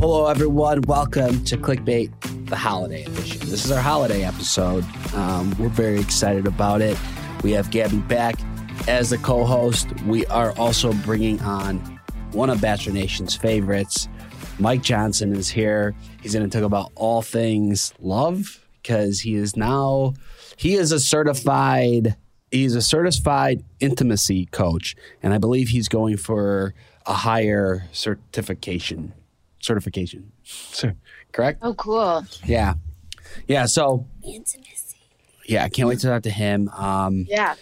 Hello, everyone. Welcome to Clickbait, the holiday edition. This is our holiday episode. Um, we're very excited about it. We have Gabby back as the co host. We are also bringing on one of Bachelor Nation's favorites. Mike Johnson is here. He's going to talk about all things love because he is now, he is a certified, he's a certified intimacy coach. And I believe he's going for a higher certification certification. So, correct? Oh, cool. Yeah. Yeah. So, intimacy. Yeah. I can't wait to talk to him. Um, Yeah.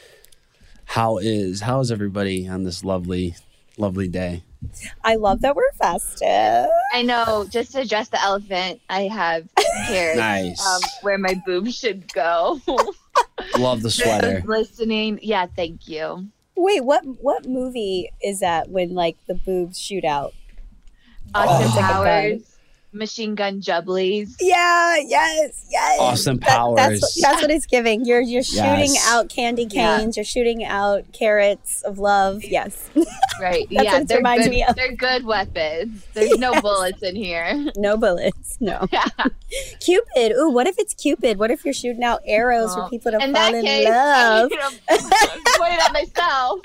how is, how is everybody on this lovely, lovely day? I love that we're festive. I know. Just to address the elephant, I have here Nice. um, where my boobs should go. Love the sweater. Listening. Yeah. Thank you. Wait, what what movie is that when like the boobs shoot out? Austin Oh. Powers, Machine Gun Jubblies. Yeah, yes, yes. Austin That- that's, Powers. what- that's what it's giving. You're you're shooting Yes. out candy Yeah. canes. You're shooting out carrots of love. Yes. Right. Yeah. what they're good, me of. They're good weapons. There's no bullets in here. no bullets. No. Yeah. Cupid. Ooh, what if it's Cupid? What if you're shooting out arrows Well, for people to In fall that in case, love? I'm pointing at myself.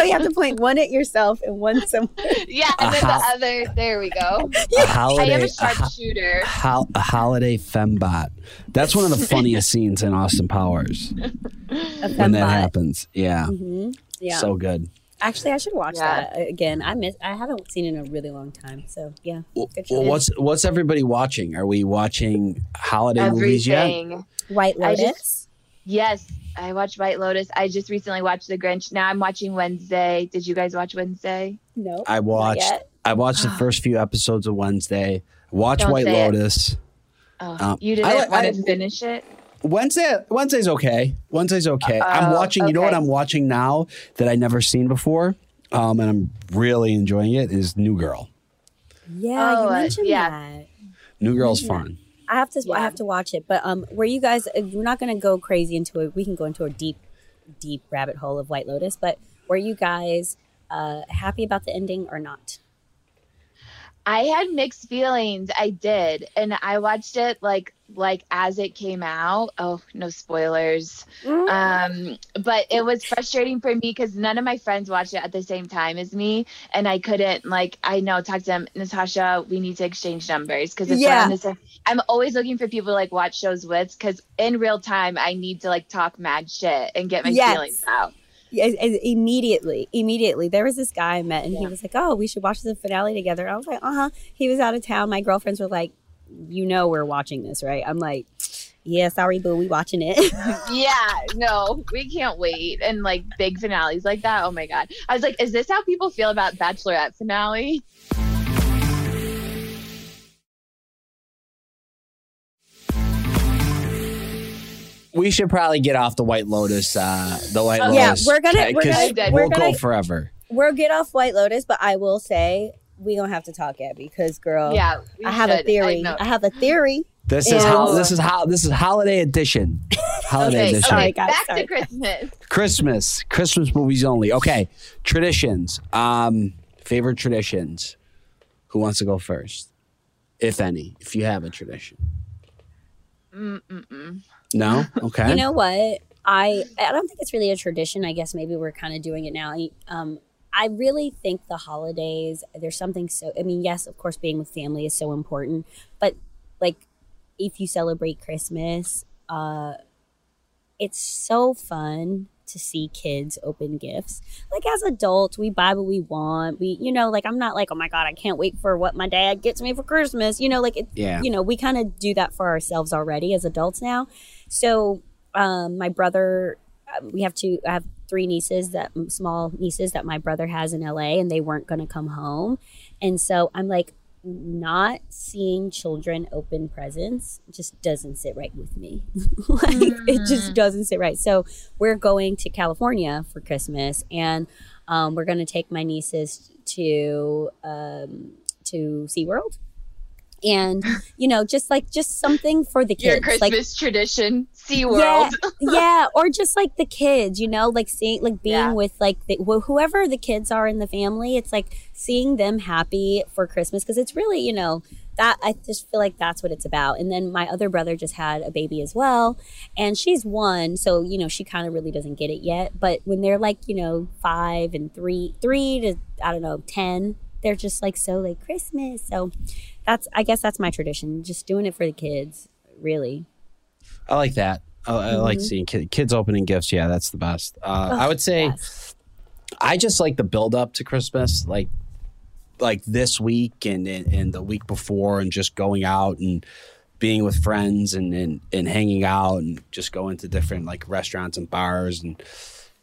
Oh, you have to point one at yourself and one somewhere. Yeah, and then the Uh-huh. other. There we go. A I holiday, am a a, ho- sharpshooter. a holiday fembot. That's one of the funniest scenes in Austin Powers A when that happens. Yeah. hmm Yeah. So good. Actually, I should watch Yeah. that again. I miss. I haven't seen it in a really long time. So yeah. Well, well, what's what's everybody watching? Are we watching holiday movies yet? White I Lotus. Just- Yes, I watched White Lotus. I just recently watched The Grinch. Now I'm watching Wednesday. Did you guys watch Wednesday? no. I watched. I watched the first few episodes of Wednesday. Watch Don't White say it. Lotus. Oh, Um, you didn't I- want I- to finish it? Wednesday Wednesday's okay. Wednesday's okay. I'm Oh, watching. You know what. I'm watching now that I never seen before, um, and I'm really enjoying it. Is New Girl. Yeah, Oh, you uh, mentioned yeah. that. New Girl's Yeah. fun. I have to. I have to watch it. But um, were you guys? uh, We're not going to go crazy into it. We can go into a deep, deep rabbit hole of White Lotus. But were you guys uh, happy about the ending or not? I had mixed feelings. I did, and I watched it like like as it came out. Oh, no spoilers. Um, but it was frustrating for me because none of my friends watched it at the same time as me, and I couldn't like I know talk to them. Natasha, we need to exchange numbers because it's Yeah. on the same. I'm always looking for people to like watch shows with because in real time I need to like talk mad shit and get my Yes. feelings out. Yeah, immediately, immediately. There was this guy I met, and he was like, "Oh, we should watch the finale together." I was like, "Uh huh." He was out of town. My girlfriends were like, "You know, we're watching this, right?" I'm like, "Yeah, sorry, boo, we watching it." yeah, no, we can't wait. And like big finales like that. Oh my god. I was like, is this how people feel about Bachelorette finale? We should probably get off the White Lotus. Uh, the White Oh, Lotus. yeah, we're gonna- we're gonna- we'll we're gonna- go forever. we'll get off White Lotus, but I will say we gonna have to talk, Abby, because girl, yeah, I have a theory. know. I, have a theory. This is how. This is how. This is holiday edition. Holiday Okay, edition. Sorry, okay, guys, back sorry. to Christmas. Christmas. Christmas movies only. Okay. Traditions. Um, favorite traditions. Who wants to go first? If any, if you have a tradition. Mm-mm-mm. No. Okay. You know what? I I don't think it's really a tradition. I guess maybe we're kind of doing it now. Um, I really think the holidays. There's something so. I mean, yes, of course, being with family is so important, but like if you celebrate Christmas, uh, it's so fun to see kids open gifts. Like as adults, we buy what we want. We, you know, like I'm not like, oh my god, I can't wait for what my dad gets me for Christmas. You know, like it, Yeah. you know, we kind of do that for ourselves already as adults now. So, um, my brother, uh, we have two. I have three nieces that small nieces that my brother has in LA, and they weren't going to come home, and so I'm like, not seeing children open presents just doesn't sit right with me. like it just doesn't sit right. So we're going to California for Christmas, and um, we're going to take my nieces to um, to SeaWorld. And you know just like just something for the Your kids Christmas like tradition, SeaWorld. yeah or just like the kids you know like seeing like being Yeah. with like the, wh- whoever the kids are in the family it's like seeing them happy for christmas because it's really you know that i just feel like that's what it's about and then my other brother just had a baby as well and she's one so you know she kind of really doesn't get it yet but when they're like you know five and three three to i don't know ten they're just like so like christmas so that's i guess that's my tradition just doing it for the kids really I like that. I, I like seeing kid, kids opening gifts. Yeah, that's the best. Uh, I would say Yes. I just like the build up to Christmas, like like this week and, and and the week before, and just going out and being with friends and, and and hanging out and just going to different like restaurants and bars and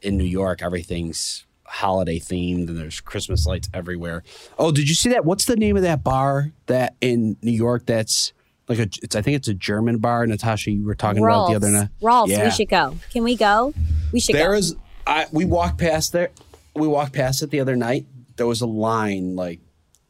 in New York, everything's holiday themed and there's Christmas lights everywhere. Oh, did you see that? What's the name of that bar that in New York that's like a it's I think it's a German bar, Natasha, you were talking about the other night. Rolf's, Yeah. we should go. Can we go? We should There go. is I we walked past there. We walked past it the other night. There was a line like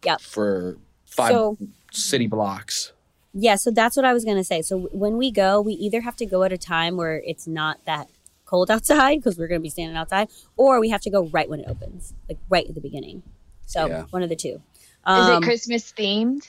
Yep. for five So- city blocks. yeah, so that's what I was going to say. So when we go, we either have to go at a time where it's not that cold outside because we're going to be standing outside, or we have to go right when it opens, like right at the beginning. So Yeah. one of the two. Is Um, it Christmas themed?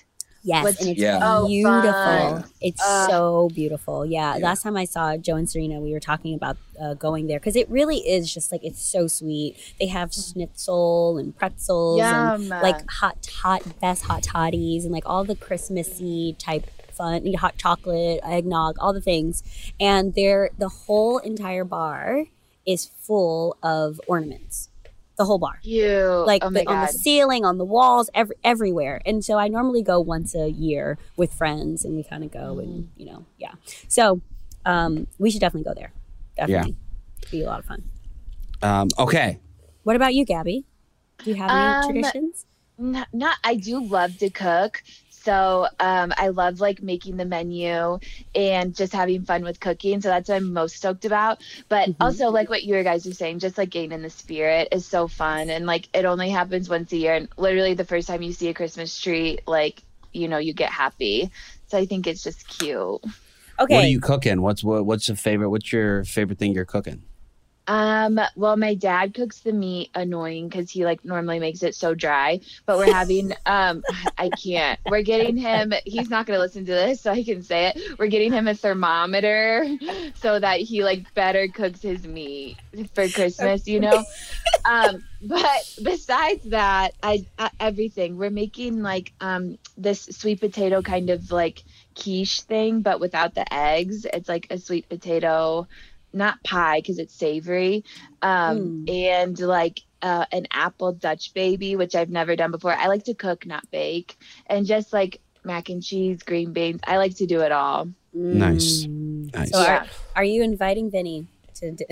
Yes, What's- and it's Yeah. Oh, beautiful. fun. It's Ugh. so beautiful. Yeah. Yeah. Last time I saw Joe and Serena, we were talking about uh, going there because it really is just like it's so sweet. They have schnitzel and pretzels and like hot, hot, best hot toddies and like all the Christmassy type fun, hot chocolate, eggnog, all the things. And they're the whole entire bar is full of ornaments. The whole bar You like oh the, on the ceiling, on the walls, every, everywhere. And so I normally go once a year with friends, and we kind of go and you know, yeah. So um, we should definitely go there. Definitely, be a lot of fun. Um, okay. What about you, Gabby? Do you have any Um, traditions? Not, not I do love to cook. So um, I love like making the menu and just having fun with cooking. So that's what I'm most stoked about. But Mhm. also like what you guys are saying, just like getting in the spirit is so fun. And like it only happens once a year. And literally the first time you see a Christmas tree, like, you know, you get happy. So I think it's just cute. Okay, What are you cooking? What's what, what's your favorite? What's your favorite thing you're cooking? Um, well, my dad cooks the meat annoying because he like normally makes it so dry. But we're having um I can't. We're getting him he's not gonna listen to this, so I can say it. We're getting him a thermometer so that he like better cooks his meat for Christmas, you know? um, but besides that, I, I everything. We're making like um this sweet potato kind of like quiche thing, but without the eggs. It's like a sweet potato not pie because it's savory um and like uh, an apple dutch baby which i've never done before i like to cook not bake and just like mac and cheese green beans i like to do it all Nice. Mm. Nice. So are, are you inviting Vinny to? Do-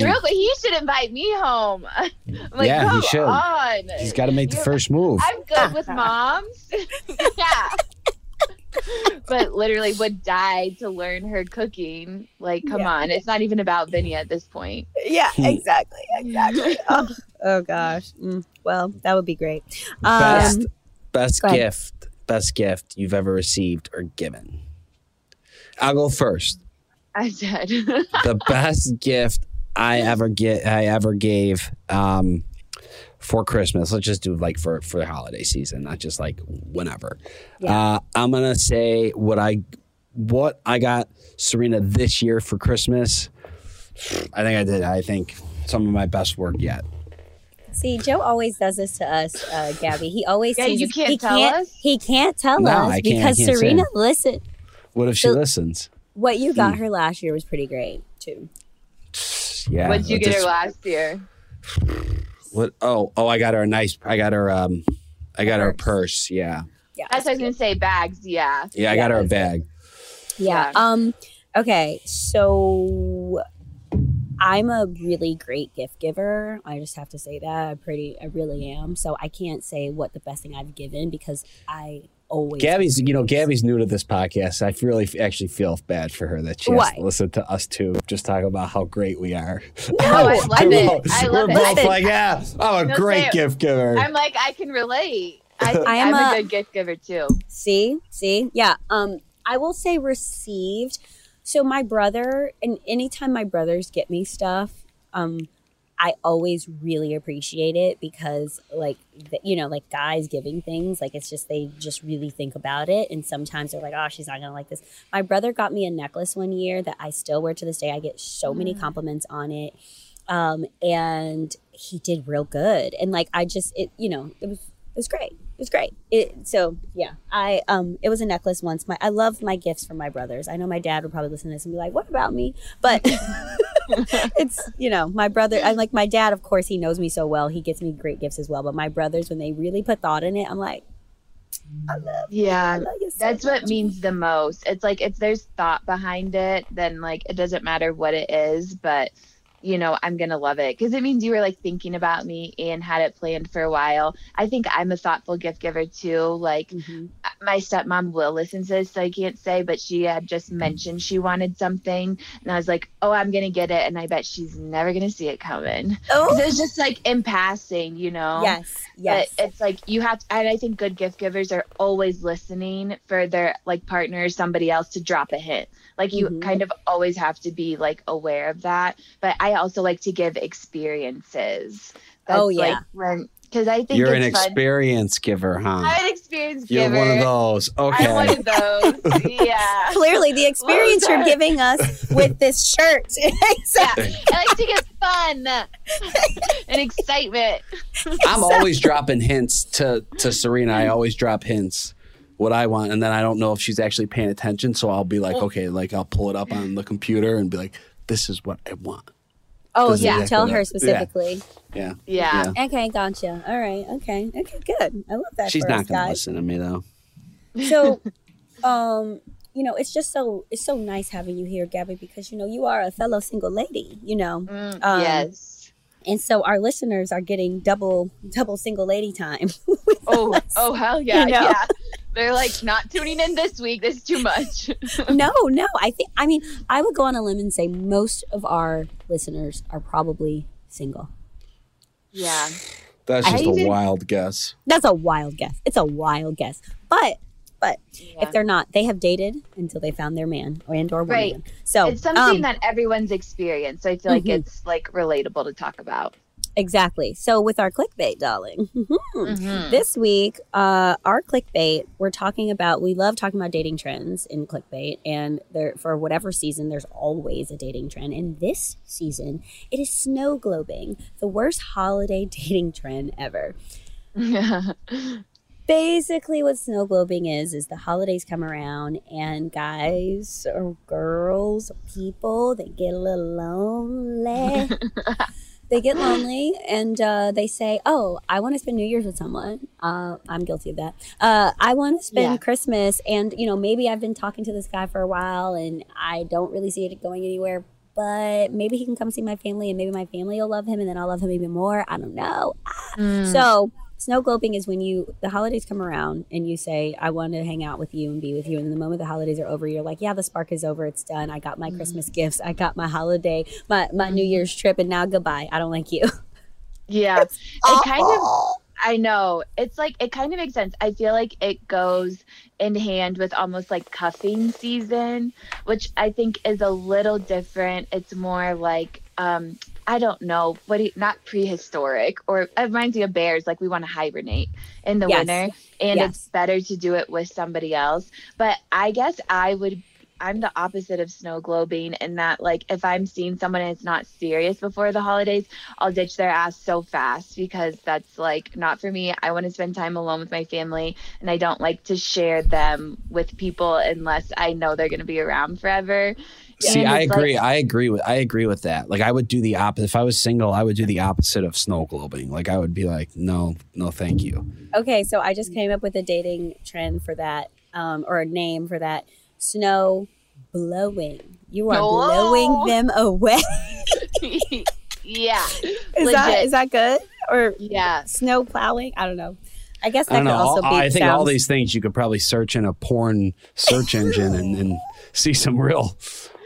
Real quick, he should invite me home I'm like, Yeah, he come should. on He's got to make the You- first move. i'm good with moms yeah but literally would die to learn her cooking like come Yeah. on it's not even about vinny at this point yeah, Hmm. exactly, exactly. oh, oh gosh. Mm, well, that would be great. Um, best best gift, best gift you've ever received or given. I'll go first. i said the best gift I ever get I ever gave um for Christmas. Let's just do like for for the holiday season, not just like whenever. Yeah. Uh, I'm gonna say what I what I got Serena this year for Christmas. I think I did. I think some of my best work yet. See, Joe always does this to us, uh, Gabby. He always Yeah, sees you can't he tell can't, us? He can't tell No, us can't- because can't say. Serena, listen, What if she So- listens? what you Hmm. got her last year was pretty great too. Yeah. What'd you but get her last year? What? Oh, oh! I got her a nice. I got her. Um, I got her a Purse. purse. Yeah, Yeah, That's what I was gonna say. Bags, yeah. yeah. I got her a bag. Yeah. Yeah. Um. Okay. So I'm a really great gift giver. I just have to say that. I pretty. I really am. So I can't say what the best thing I've given because I always. Gabby's, you know, Gabby's new to this podcast. I really actually feel bad for her that she has Why? to listen to us two just talk about how great we are. No, I love it. both- I love We're it. both I- like, yeah, I'm a No, great say gift giver. I'm like, I can relate. I, I am I'm a, a- good gift giver too. See, see, yeah. Um, I will say received. So my brother, and anytime my brothers get me stuff, um, I always really appreciate it because, like, the, you know, like guys giving things, like it's just they just really think about it, and sometimes they're like, "Oh, she's not gonna like this." My brother got me a necklace one year that I still wear to this day. I get so many Mm. compliments on it, um, and he did real good. And like, I just, it, you know, it was was great. It was great. It so yeah. I um it was a necklace once. My I love my gifts from my brothers. I know my dad would probably listen to this and be like, "What about me?" But it's you know my brother. I'm like my dad. Of course, he knows me so well. He gets me great gifts as well. But my brothers, when they really put thought in it, I'm like, I love, I Yeah. love you so That's what means the most. It's like if there's thought behind it, then like it doesn't matter what it is, but you know, I'm going to love it because it means you were like thinking about me and had it planned for a while. I think I'm a thoughtful gift giver too. Like Mhm. my stepmom will listen to this, so I can't say, but she had just mentioned she wanted something, and I was like, "Oh, I'm gonna get it," and I bet she's never gonna see it coming. Oh it was just like in passing, you know. yes, yes. But it's like you have, to, and I think good gift givers are always listening for their like partner or somebody else to drop a hint. Like you Mhm. kind of always have to be like aware of that. But I also like to give experiences. That's Oh, yeah. like because I think You're an fun. experience giver, huh? I'm an experience You're giver. one of those. I'm one Okay. of those. yeah. Clearly, the experience you're giving us with this shirt. Yeah. I like to get fun and excitement. I'm always dropping hints to to Serena. I always drop hints what I want, and then I don't know if she's actually paying attention. So I'll be like, okay, like I'll pull it up on the computer and be like, this is what I want. Oh, This yeah. exactly Tell that. her Yeah. specifically. Yeah. Yeah. Okay, gotcha. All right. Okay. Okay, good. I love that. She's not us, going to guys. listen to me though. So, um, you know, it's just so it's so nice having you here, Gabby, because you know you are a fellow single lady. You know, Mm, Um, yes. And so our listeners are getting double double single lady time. Oh, oh, hell yeah, You know? yeah. They're like not tuning in this week. This is too much. no, no. I think I mean I would go on a limb and say most of our listeners are probably single. yeah. That's just a even- wild guess. That's a wild guess. It's a wild guess, but but yeah. if they're not, they have dated until they found their man or and or woman. Right. So it's something um, that everyone's experienced. So I feel like Mhm. it's like relatable to talk about. exactly. So with our clickbait, darling. Mhm. This week, uh, our clickbait, we're talking about, we love talking about dating trends in clickbait. And there, for whatever season, there's always a dating trend. And this season, it is snow globing, the worst holiday dating trend ever. Basically, what snow globing is, is the holidays come around and guys or girls or people, they get a little lonely. they get lonely and uh, they say, "Oh, I want to spend New Year's with someone." Uh, I'm guilty of that. Uh, I want to spend Yeah. Christmas, and you know, maybe I've been talking to this guy for a while, and I don't really see it going anywhere. But maybe he can come see my family, and maybe my family will love him, and then I'll love him even more. I don't know. Mm. So snow globing is when you the holidays come around and you say, "I want to hang out with you and be with you," and the moment the holidays are over, you're like, "Yeah, the spark is over. It's done. I got my Christmas gifts. I got my holiday, my my New Year's trip, and now goodbye. I don't like you." yeah. It kind of I know. It's like it kind of makes sense. I feel like it goes in hand with almost like cuffing season, which I think is a little different. It's more like um I don't know, what do you, not prehistoric or it reminds me of bears like we want to hibernate in the Yes. winter and Yes. it's better to do it with somebody else. But I guess I would I'm the opposite of snow globing in that like if I'm seeing someone and it's not serious before the holidays, I'll ditch their ass so fast because that's like not for me. I want to spend time alone with my family and I don't like to share them with people unless I know they're going to be around forever. See, I agree. like- I agree with I agree with that. Like I would do the opposite. If I was single, I would do the opposite of snow globing. Like I would be like, no, no, thank you. Okay, so I just came up with a dating trend for that, um, or a name for that: snow blowing. You are No. blowing them away. yeah. Is that Legit. is that good or Yeah. snow plowing? I don't know. I guess that I could know. also All- be. I think all these things you could probably search in a porn search engine and, and see some real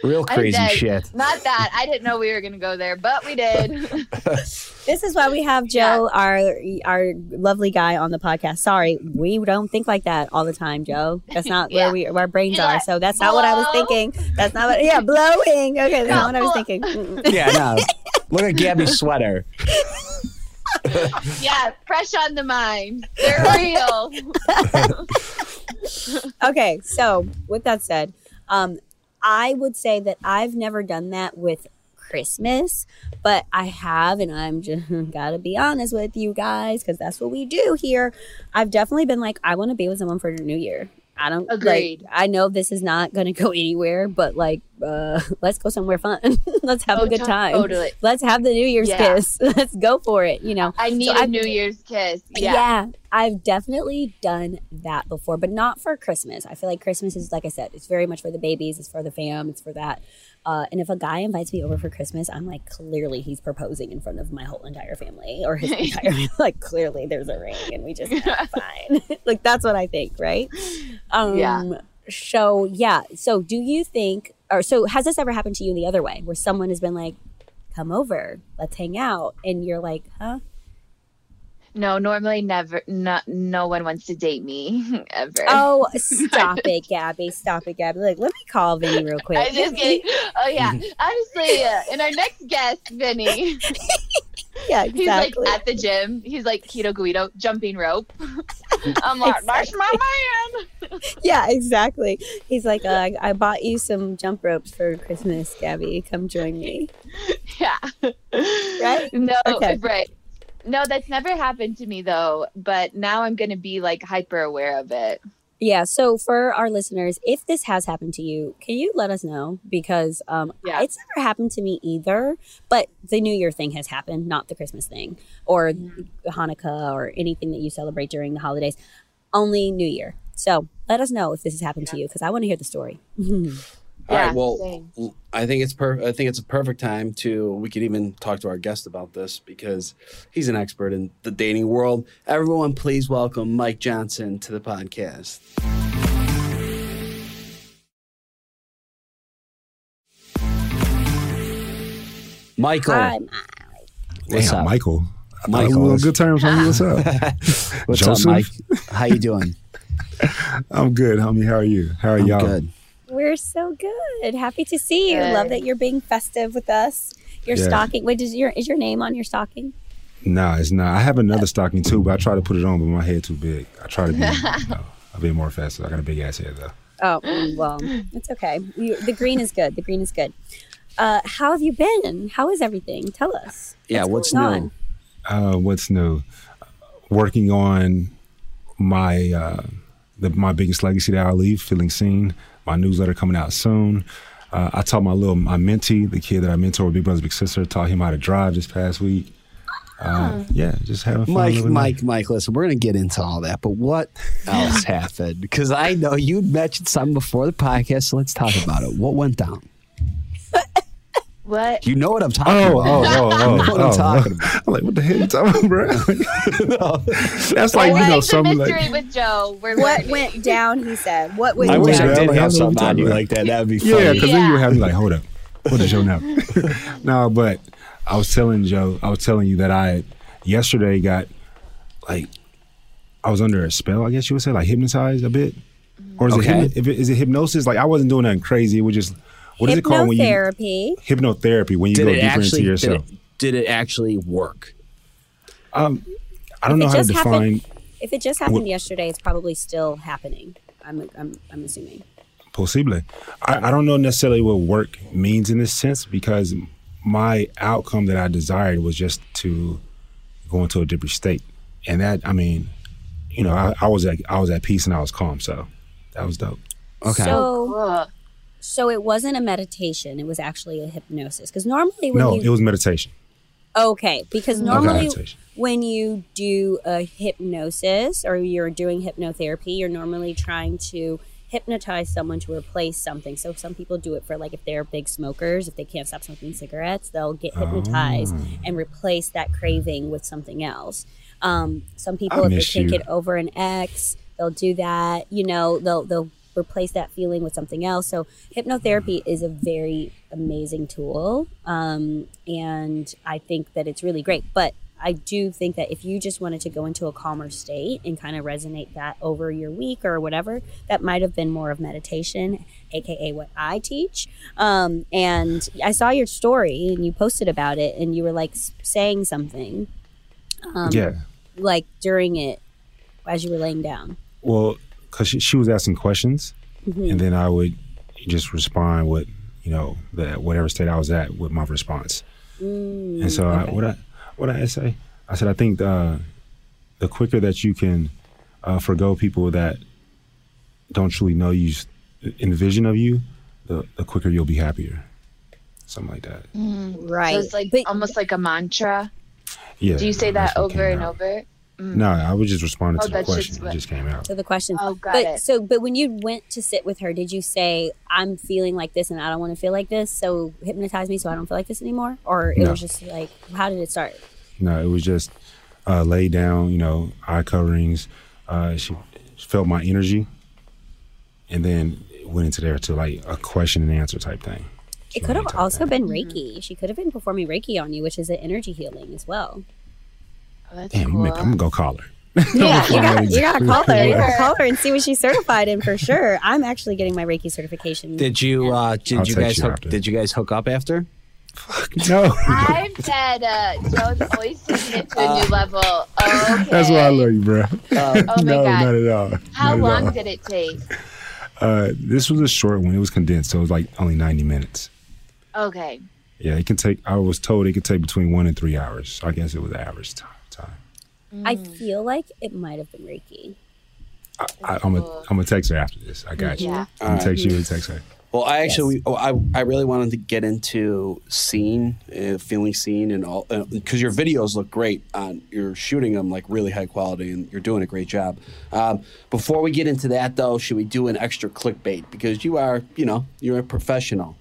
Real crazy shit. Not that. I didn't know we were going to go there, but we did. This is why we have Joe, our our lovely guy, on the podcast. Sorry, we don't think like that all the time, Joe. That's not Yeah. where we where our brains Yeah. are. So that's not what I was thinking. That's not what. Yeah, blowing. Okay, that's not what I was thinking. Mm-mm. Yeah, no. Look at Gabby's sweater. yeah, fresh on the mind. They're real. okay, so with that said, um, I would say that I've never done that with Christmas, but I have, and I'm just gotta be honest with you guys because that's what we do here. I've definitely been like, I want to be with someone for the new year. I don't Agreed. Like, I know this is not going to go anywhere, but like, uh, let's go somewhere fun. let's have Oh, a good to- time. Totally. Let's have the New Year's Yeah. kiss. let's go for it. You know, I need So a I've- New Year's kiss. yeah. Yeah. I've definitely done that before, but not for Christmas. I feel like Christmas is, like I said, it's very much for the babies, it's for the fam, it's for that. Uh, and if a guy invites me over for Christmas, I'm like, clearly he's proposing in front of my whole entire family or his entire like, clearly there's a ring and we just fine. like, that's what I think, right? Um, Yeah. So, yeah. So, do you think, or so has this ever happened to you the other way where someone has been like, come over, let's hang out? And you're like, huh? No, normally never. No, no one wants to date me ever. Oh, stop it, Gabby. Stop it, Gabby. Like, let me call Vinny real quick. I'm just kidding. Oh yeah. Honestly, uh, in our next guest, Vinny, yeah, exactly. he's like at the gym. He's like keto guido, jumping rope. I'm like, that's my man. yeah, exactly. He's like, uh, I, I bought you some jump ropes for Christmas, Gabby. Come join me. Yeah. Right? No, Okay. right. No, that's never happened to me though. But now I'm gonna be like hyper aware of it. Yeah. So for our listeners, if this has happened to you, can you let us know? Because um, Yeah. it's never happened to me either. But the New Year thing has happened, not the Christmas thing or Hanukkah or anything that you celebrate during the holidays. Only New Year. So let us know if this has happened to you because I want to hear the story. All Yeah, right. Well, same. l- I think it's per. I think it's a perfect time to. We could even talk to our guest about this because he's an expert in the dating world. Everyone, please welcome Mike Johnson to the podcast. Michael, Hi, what's Damn, up? Michael. I Michael. good terms, homie. What's up? What's Joseph? up, Mike? How you doing? I'm good, homie. How are you? How are I'm y'all? good. We're so good. Happy to see you. Good. Love that you're being festive with us. Your Yeah. stocking. Wait, is your is your name on your stocking? Nah, it's not. I have another stocking too, but I try to put it on, but my head too big. I try to be, you know, a bit more festive. I got a big ass head though. Oh well, it's okay. You, the green is good. The green is good. Uh, how have you been? How is everything? Tell us. Yeah, what's going new? Uh, what's new? Working on my uh, the, my biggest legacy that I'll leave, feeling seen. My newsletter coming out soon. Uh, I taught my little my mentee, the kid that I mentor with Big Brothers Big Sister, taught him how to drive this past week. Uh, yeah, just having fun. Mike, living life. Mike, Mike, listen, we're going to get into all that, but what else happened? Because I know you mentioned something before the podcast, so let's talk about it. What went down? What? You know what I'm talking Oh, about. oh, oh, oh, You know what oh. I'm talking about. I'm like, what the hell you talking about, bro? That's like, I you know, like the something mystery like, with Joe. We're What learning. went down? He said. What went I What wish? I did down? have Like, something what on you like that. That'd be funny. yeah, because then you would have me like, hold up, what is your now? no, but I was telling Joe, I was telling you that I yesterday got like, I was under a spell, I guess you would say, like hypnotized a bit, or is Okay. it hypno- it, is it hypnosis? Like I wasn't doing nothing crazy. It was just what is it called when you Hypnotherapy. hypnotherapy when you Did go deeper actually? into Did yourself? it, did it actually work? Um, I don't If know how to define. happened- If it just happened What- yesterday, it's probably still happening. I'm I'm, I'm assuming. Possibly. I, I don't know necessarily what work means in this sense because my outcome that I desired was just to go into a different state. And that, I mean, you know, I, I was at I was at peace and I was calm. So that was dope. Okay. So Ugh. So it wasn't a meditation. It was actually a hypnosis. Because normally when No, you it was meditation. Okay, because normally Meditation. when you do a hypnosis or you're doing hypnotherapy, you're normally trying to hypnotize someone to replace something. So some people do it for like if they're big smokers, if they can't stop smoking cigarettes, they'll get hypnotized Oh. and replace that craving with something else. Um, some people, I if they can't you. get over an ex, they'll do that. You know, they'll they'll replace that feeling with something else. So hypnotherapy is a very amazing tool, um, and I think that it's really great. But I do think that if you just wanted to go into a calmer state and kind of resonate that over your week or whatever, that might have been more of meditation, aka what I teach. Um, and I saw your story and you posted about it, and you were like saying something. Um, yeah. Like during it, as you were laying down. Well, because she, she was asking questions, Mhm. and then I would just respond with, you know, the whatever state I was at with my response. Mm, And so I, what I what I say, I said I think uh, the quicker that you can uh, forgo people that don't truly know you, s- in vision of you, the the quicker you'll be happier. Something like that. right. So it's like But- almost like a mantra. Yeah. Do you say that over and out. over? Mm. No, I was just responding Oh, to the that's just question. what- It just came out. To the question. Oh, got but it. so, but when you went to sit with her, did you say, "I'm feeling like this, and I don't want to feel like this"? So hypnotize me, so I don't feel like this anymore. Or it No. was just like, how did it start? No, it was just uh, lay down, you know, eye coverings. Uh, she felt my energy, and then went into there to like a question and answer type thing. It could have also thing. been Reiki. She could have been performing Reiki on you, which is an energy healing as well. Oh, that's Damn, cool. make, I'm gonna go call her. Yeah, you got you got to call her. You Yeah. gotta call her and see what she's certified in for sure. I'm actually getting my Reiki certification. Did you uh, did I'll you guys you hook, after. did you guys hook up after? Fuck no, I've said uh, Joe's always taking it to a new level. Okay. that's why I love you, bro. Uh, Oh my no, God. not at all. How Not long all. did it take? Uh, this was a short one. It was condensed, so it was like only 90 minutes. Okay. Yeah, it can take. I was told it could take between one and three hours. So I guess it was the average time. Time. I feel like it might have been Reiki. I, I, I'm gonna I'm gonna text her after this. I got you. Yeah. I'm gonna text you and text her. Well, I actually, oh, I, I really wanted to get into scene, uh, feeling seen, and all because your videos look great. On you're shooting them like really high quality, and you're doing a great job. Um, before we get into that, though, should we do an extra clickbait because you are, you know, you're a professional.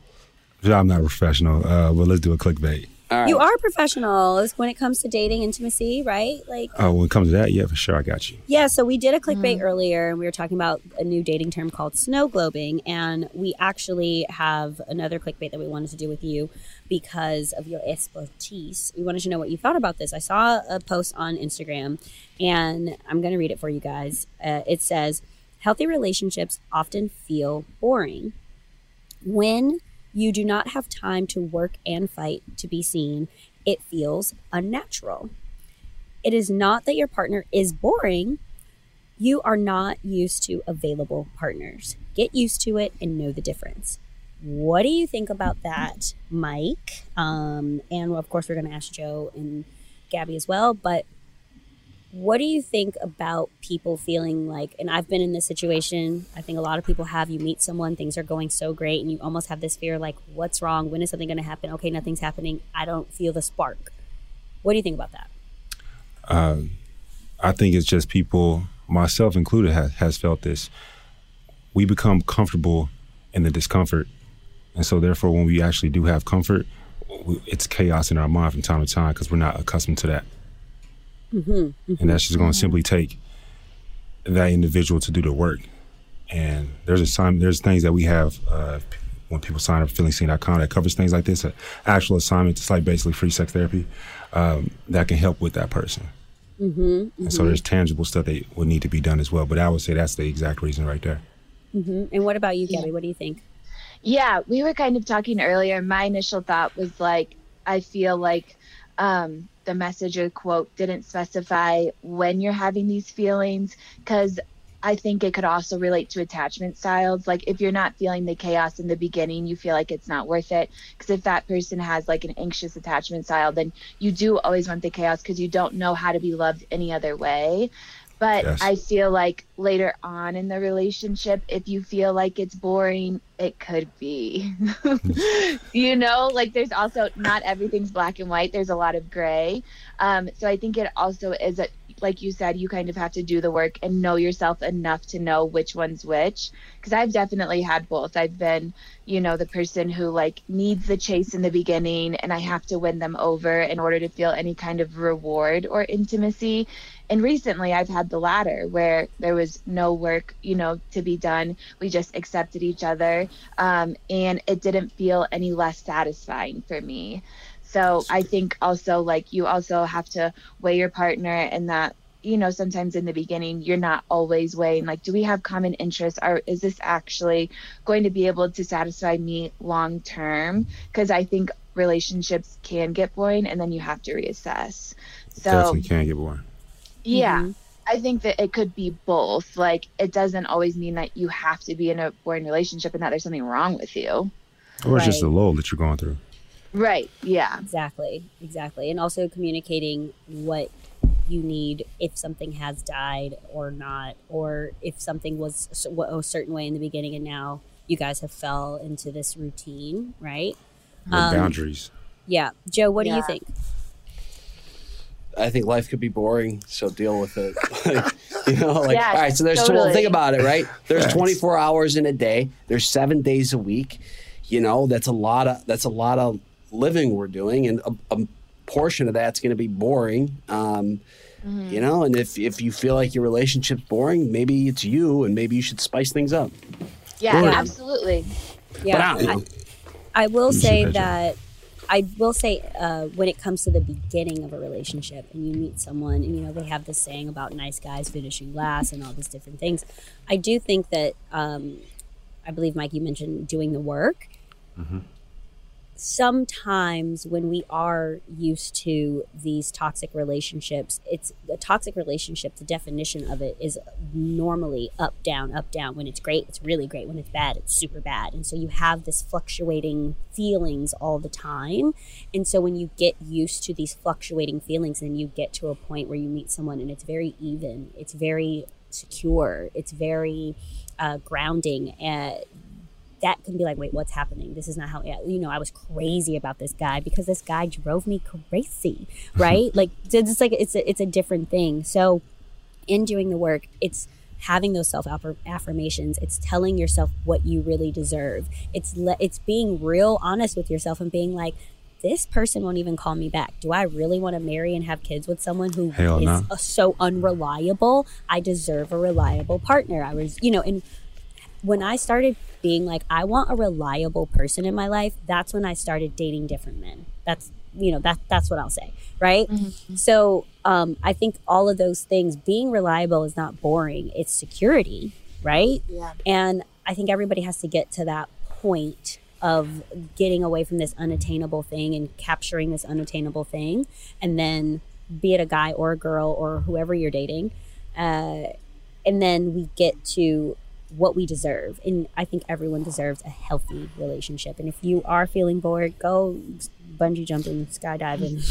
I'm not a professional, uh, but let's do a clickbait. All right. You are professionals when it comes to dating intimacy, right? Like Oh, when it comes to that, yeah, for sure, I got you. Yeah, so we did a clickbait earlier, and we were talking about a new dating term called snow globing, and we actually have another clickbait that we wanted to do with you because of your expertise. We wanted to know what you thought about this. I saw a post on Instagram, and I'm going to read it for you guys. Uh, it says, "Healthy relationships often feel boring when." You do not have time to work and fight to be seen. It feels unnatural. It is not that your partner is boring. You are not used to available partners. Get used to it and know the difference. What do you think about that, Mike? Um, and of course, we're going to ask Joe and Gabby as well. But what do you think about people feeling like, and I've been in this situation, I think a lot of people have. You meet someone, things are going so great, and you almost have this fear like, what's wrong? When is something going to happen? Okay, nothing's happening. I don't feel the spark. What do you think about that? Um, I think it's just people, myself included, has, has felt this. We become comfortable in the discomfort. And so, therefore, when we actually do have comfort, it's chaos in our mind from time to time because we're not accustomed to that. Mm-hmm. And that's just going to simply take that individual to do the work. And there's a there's things that we have uh, when people sign up for feelingseen.com that covers things like this, an actual assignment. It's like basically free sex therapy um, that can help with that person. Mm-hmm. And so there's tangible stuff that would need to be done as well. But I would say that's the exact reason right there. hmm And what about you, Yeah. Gabby? What do you think? Yeah, we were kind of talking earlier. My initial thought was like, I feel like um, the message or quote didn't specify when you're having these feelings because I think it could also relate to attachment styles. Like, if you're not feeling the chaos in the beginning, you feel like it's not worth it. Because if that person has like an anxious attachment style, then you do always want the chaos because you don't know how to be loved any other way. But Yes. I feel like later on in the relationship, if you feel like it's boring, it could be. you know, like there's also not everything's black and white, there's a lot of gray. Um, so I think it also is a like you said, you kind of have to do the work and know yourself enough to know which one's which. Because I've definitely had both. I've been, you know, the person who like needs the chase in the beginning and I have to win them over in order to feel any kind of reward or intimacy. And recently I've had the latter where there was no work, you know, to be done. We just accepted each other. Um, and it didn't feel any less satisfying for me. So I think also like you also have to weigh your partner and that you know sometimes in the beginning you're not always weighing like do we have common interests or is this actually going to be able to satisfy me long term because I think relationships can get boring and then you have to reassess. So Definitely can get boring. Yeah. Mhm. I think that it could be both. Like it doesn't always mean that you have to be in a boring relationship and that there's something wrong with you. Or it's just Right. the lull that you're going through. Right. Yeah. Exactly, exactly. And also communicating what you need if something has died or not, or if something was a certain way in the beginning and now you guys have fell into this routine, right? Um, boundaries? Yeah. Joe, what do you think? I think life could be boring, so deal with it. Like, you know, like Yeah, all right. So there's well, totally. think about it, right? There's Facts. 24 hours in a day. There's seven days a week. You know, that's a lot of that's a lot of living we're doing, and a, a portion of that's going to be boring. Um, Mm-hmm. You know, and if if you feel like your relationship's boring, maybe it's you, and maybe you should spice things up. Yeah, Yeah. absolutely. Yeah. I. I will say measure. that I will say uh, when it comes to the beginning of a relationship and you meet someone and you know they have this saying about nice guys finishing last and all these different things, I do think that um, I believe Mike you mentioned doing the work. Sometimes when we are used to these toxic relationships, it's a toxic relationship. The definition of it is normally up, down, up, down. When it's great, it's really great. When it's bad, it's super bad. And so you have this fluctuating feelings all the time. And so when you get used to these fluctuating feelings, and you get to a point where you meet someone and it's very even, it's very secure, it's very uh, grounding, that can be like, wait, what's happening? This is not how, you know, I was crazy about this guy because this guy drove me crazy, right? like, it's like, it's a, it's a different thing. So, in doing the work, it's having those self affirmations. It's telling yourself what you really deserve. It's le- it's being real honest with yourself and being like, this person won't even call me back. Do I really want to marry and have kids with someone who is Hell no. uh, so unreliable? I deserve a reliable partner. I was, you know, and when I started being like, I want a reliable person in my life, that's when I started dating different men. That's you know that that's what I'll say, right? So um, I think all of those things, being reliable is not boring. It's security, right? Yeah. And I think everybody has to get to that point of getting away from this unattainable thing and capturing this unattainable thing, and then be it a guy or a girl or whoever you're dating, uh, and then we get to what we deserve. And I think everyone deserves a healthy relationship. And if you are feeling bored, go bungee jumping, skydiving,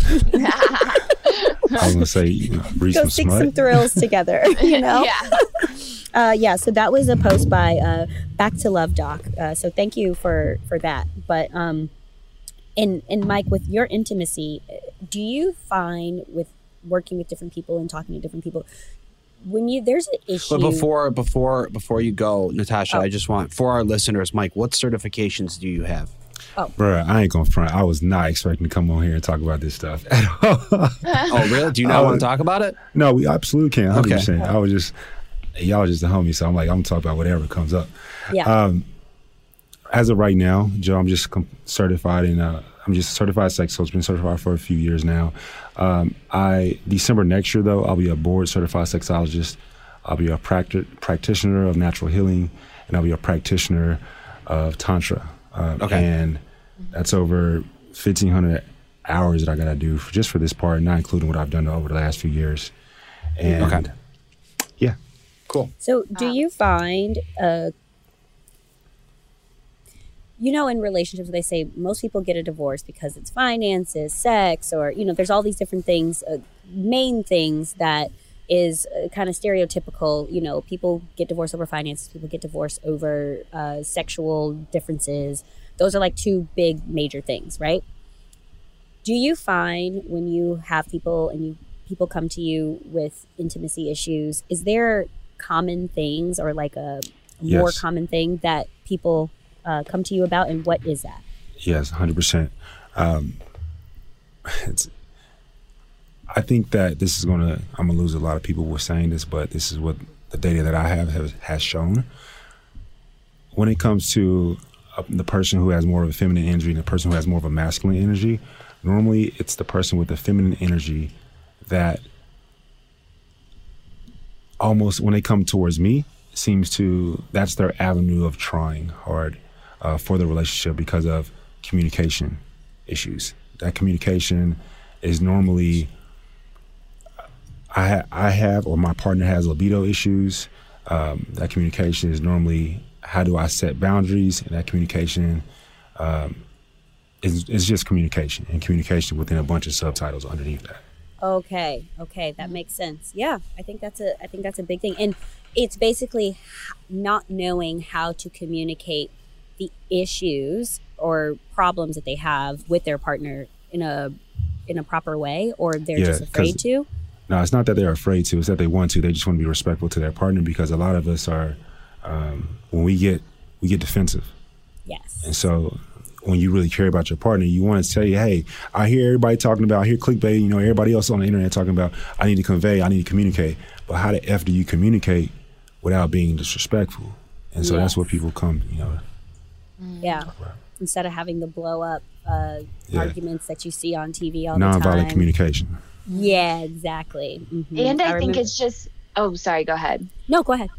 I was gonna say you know, go seek smut. some thrills together. You know, Yeah. uh, yeah. So that was a post by uh, Back to Love Doc. Uh, so thank you for for that. But um, and and Mike, with your intimacy, uh, do you find with working with different people and talking to different people when you there's an issue? But before before before you go, Natasha, Oh. I just want for our listeners, Mike, what certifications do you have? Oh. Bruh, I ain't gonna front. I was not expecting to come on here and talk about this stuff at all. Oh, really? Do you not want to talk about it? no, we absolutely can. 100%. Okay. I was just, y'all just a homie. So I'm like, I'm gonna talk about whatever comes up. yeah, Um, as of right now, Joe, I'm just com- certified in. Uh, I'm just a certified sex coach. Been certified for a few years now. Um, I December next year though, I'll be a board certified sexologist. I'll be a practi- practitioner of natural healing, and I'll be a practitioner of tantra. Uh, Okay. And that's over 1,500 hours that I gotta do for, just for this part, not including what I've done over the last few years. And Okay. yeah, Cool. So, do you find, uh, you know, in relationships, they say most people get a divorce because it's finances, sex, or, you know, there's all these different things, uh, main things that is uh, kind of stereotypical. You know, people get divorced over finances, people get divorced over uh, sexual differences. Those are like two big major things, right? Do you find when you have people and you people come to you with intimacy issues, is there common things or like a more Yes. common thing that people uh, come to you about, and what is that? Yes, hundred percent. Um, it's. I think that this is gonna. I'm gonna lose a lot of people are saying this, but this is what the data that I have has, has shown. When it comes to uh, the person who has more of a feminine energy and the person who has more of a masculine energy, normally it's the person with the feminine energy that almost when they come towards me seems to that's their avenue of trying hard uh, for the relationship because of communication issues. That communication is normally I I have or my partner has libido issues. Um, that communication is normally how do I set boundaries, and that communication um, is is just communication and communication within a bunch of subtitles underneath that. Okay, okay, that makes sense. Yeah, I think that's a I think that's a big thing, and it's basically not knowing how to communicate the issues or problems that they have with their partner in a in a proper way, or they're Yeah, just afraid to. No, it's not that they're afraid to. It's that they want to. They just want to be respectful to their partner because a lot of us are, um, when we get we get defensive, Yes. and so when you really care about your partner, you want to say, "Hey, I hear everybody talking about, I hear clickbait. You know, everybody else on the internet talking about. I need to convey. I need to communicate. But how the f do you communicate without being disrespectful? And so that's Yes. where people come. You know, Yeah. Instead of having the blow up uh, Yeah. arguments that you see on TV all the time. nonviolent communication. Yeah, exactly. Mhm. And I, think remember- it's just, oh, sorry, go ahead. no. Go ahead.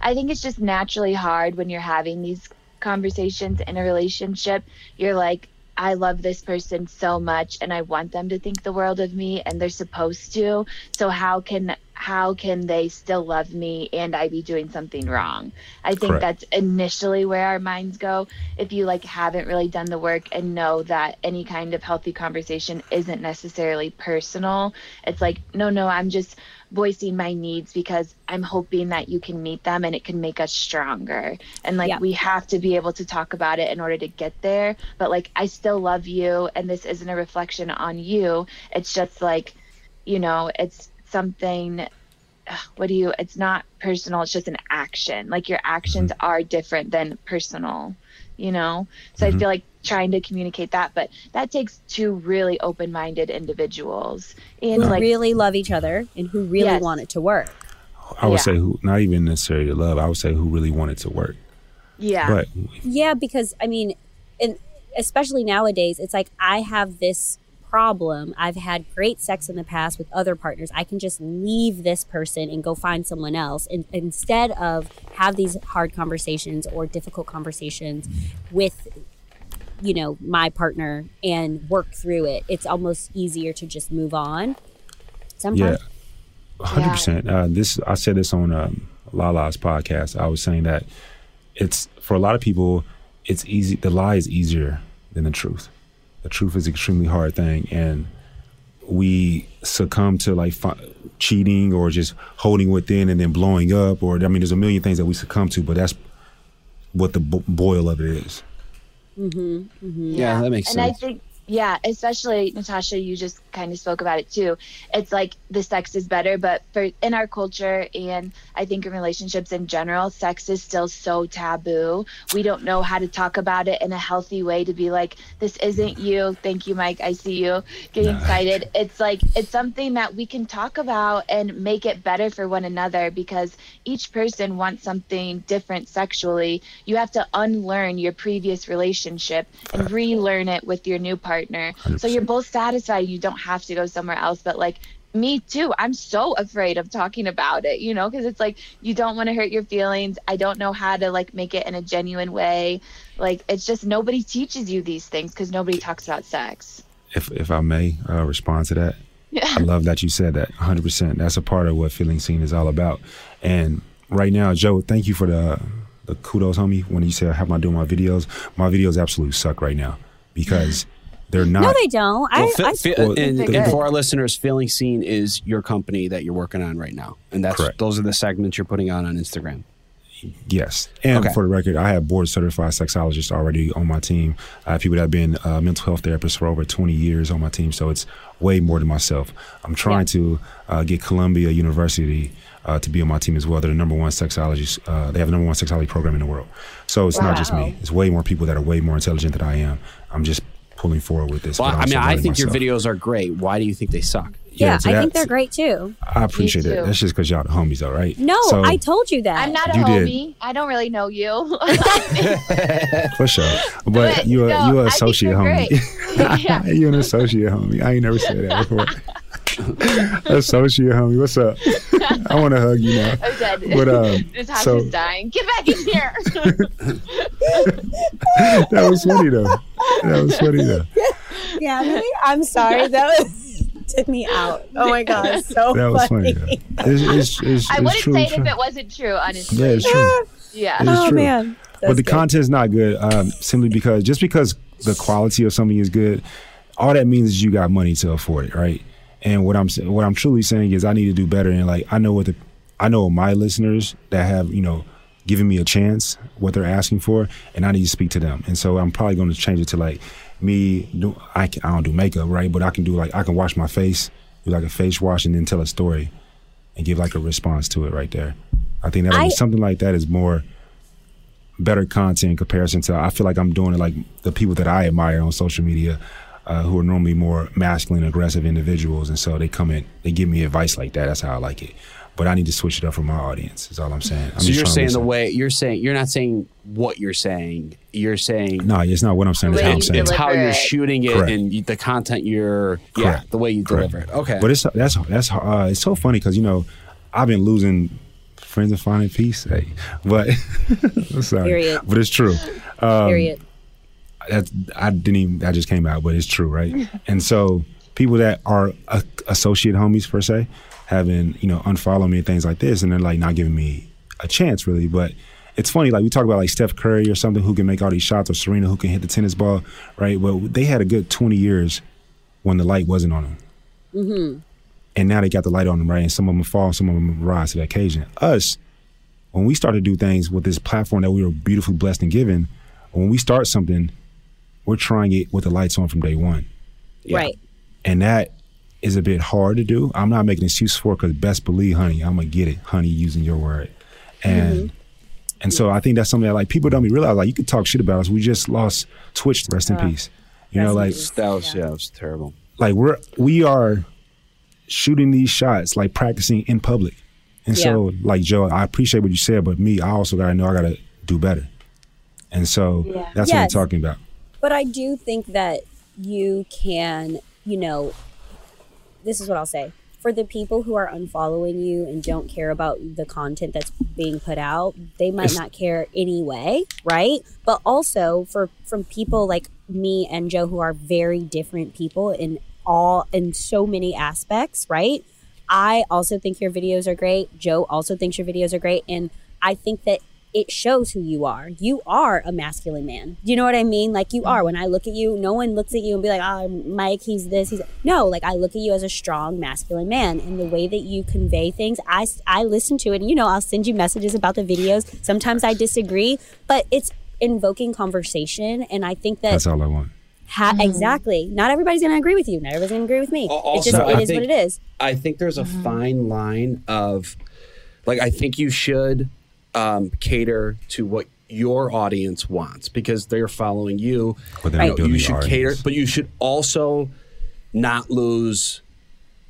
I think it's just naturally hard when you're having these conversations in a relationship. You're like, I love this person so much and I want them to think the world of me and they're supposed to. So how can how can they still love me and I be doing something wrong? I think Correct. that's initially where our minds go. If you like haven't really done the work and know that any kind of healthy conversation isn't necessarily personal, it's like, no, no, I'm just voicing my needs because I'm hoping that you can meet them and it can make us stronger. And like Yeah. we have to be able to talk about it in order to get there. But like I still love you and this isn't a reflection on you. It's just like, you know, it's something what do you it's not personal, it's just an action. Like your actions are different than personal, you know? So I Mhm. feel like trying to communicate that, but that takes two really open minded individuals. And Who like really love each other and who really Yes. want it to work. I would Yeah. say who, not even necessarily to love. I would say who really wanted to work. yeah. But Yeah, because I mean, and especially nowadays, it's like I have this problem. I've had great sex in the past with other partners. I can just leave this person and go find someone else, and instead of have these hard conversations or difficult conversations with you know my partner and work through it it's almost easier to just move on yeah, hundred percent. Uh, this I said this on um, Lala's podcast. I was saying that it's for a lot of people, it's easy. The lie is easier than the truth. The truth is an extremely hard thing, and we succumb to like fi- cheating or just holding within and then blowing up. Or I mean, there's a million things that we succumb to, but that's what the bo- boil of it is. Mm-hmm, mm-hmm. Yeah, that makes and sense. I think, yeah, especially Natasha, you just kind of spoke about it too. It's like the sex is better, but for in our culture and I think in relationships in general, sex is still so taboo. We don't know how to talk about it in a healthy way to be like, this isn't you. Thank you, Mike. I see you getting excited. It's like it's something that we can talk about and make it better for one another because each person wants something different sexually. You have to unlearn your previous relationship and relearn it with your new partner. So you're both satisfied. You don't have to go somewhere else. But like me too, I'm so afraid of talking about it, you know, because it's like you don't want to hurt your feelings. I don't know how to like make it in a genuine way. Like it's just nobody teaches you these things because nobody talks about sex. If if I may uh, respond to that, Yeah. I love that you said that 100%. That's a part of what Feeling Seen is all about. And right now, Joe, thank you for the the kudos, homie. When you said, How am I doing my videos? My videos absolutely suck right now because they're not. no they don't Well, I, fi- I fi- Well, and, and for our listeners, Feeling Seen is your company that you're working on right now, and that's Correct. those are the segments you're putting on on Instagram. Yes, and Okay. for the record, I have board certified sexologists already on my team. I have people that have been uh, mental health therapists for over 20 years on my team, so it's way more than myself. I'm trying to uh, get Columbia University uh, to be on my team as well. They're the number one sexologist. Uh, they have the number one sexology program in the world. So it's not just me. It's way more people that are way more intelligent than I am. I'm just pulling forward with this. Well, but I mean, I learning think your videos are great. Why do you think they suck? Yeah, so I think they're great too. I appreciate it. That's just because y'all the homies, though, right? No, So, I told you that. I'm not a You did. homie. I don't really know you. for sure. But But, you a no, you a I think associate you're homie. Yeah. you an associate homie. I ain't never said that before. associate homie, what's up? I want to hug you now. I'm dead. But, um, this house so- is dying. Get back in here. That was funny though. That was funny though. yeah, really? I'm sorry. That was, took me out. Oh my god, so That was funny though. It's, it's, it's, I it's wouldn't true, say it true. if it wasn't true, honestly. Yeah, it's true. Yeah. It is oh true. man. but the content's not good um, simply because just because the quality of something is good, all that means is you got money to afford it, right? And what I'm what I'm truly saying is I need to do better. And like I know what the I know my listeners that have you know given me a chance what they're asking for, and I need to speak to them. And so I'm probably going to change it to like me. Do, I can, I don't do makeup, right? But I can do like I can wash my face, do like a face wash, and then tell a story, and give like a response to it right there. I think that I- something like that is more better content in comparison to I feel like I'm doing it like the people that I admire on social media uh, who are normally more masculine aggressive individuals and so they come in they give me advice like that that's how I like it but I need to switch it up for my audience is all I'm saying I'm so you're saying the way you're saying you're not saying what you're saying. You're saying no it's not what I'm saying it's how I'm saying. It's how you're shooting it Correct. and you- the content you're yeah Correct. the way you Correct. deliver it. Okay. but it's that's that's uh, it's so funny because you know I've been losing friends and finding peace hey but I'm sorry Period. but it's true um, Period. That's I didn't even that just came out, but it's true, right? and so people that are uh, associate homies per se having you know unfollow me and things like this, and they're like not giving me a chance really. But it's funny, like we talk about like Steph Curry or something who can make all these shots, or Serena who can hit the tennis ball, right? Well, they had a good twenty years when the light wasn't on them. And now they got the light on them, right? And some of them fall, some of them rise to the occasion. Us, when we start to do things with this platform that we were beautifully blessed and given, when we start something, we're trying it with the lights on from day one. Yeah. Right. And that is a bit hard to do. I'm not making excuses for it because best believe, honey, I'm gonna get it, honey, using your word. And and so I think that's something that like people don't be realize like you could talk shit about us. We just lost Twitch, rest in peace. You know, like Rest that was yeah, that was terrible. like we're we are shooting these shots like practicing in public and so like joe i appreciate what you said but me i also gotta know i gotta do better and so Yeah. that's what i'm talking about But I do think that you can, you know, this is what I'll say. For the people who are unfollowing you and don't care about the content that's being put out, they might not care anyway, right? But also for from people like me and Joe who are very different people in all in so many aspects, right? I also think your videos are great. Joe also thinks your videos are great and I think that it shows who you are. You are a masculine man. You know what I mean? Like you are. Mm-hmm. When I look at you, no one looks at you and be like, "Oh, Mike, he's this, he's no." Like I look at you as a strong masculine man, and the way that you convey things, I I listen to it. And, you know, I'll send you messages about the videos. Sometimes I disagree, but it's invoking conversation, and I think that that's all i want ha- mm-hmm. exactly. Not everybody's going to agree with you. Not everybody's going to agree with me. it's just Also, it I is what it is. I think there's a mm-hmm. fine line of like I think you should um, cater to what your audience wants because they're following you. But they're Right. You, know, you the should cater, but you should also not lose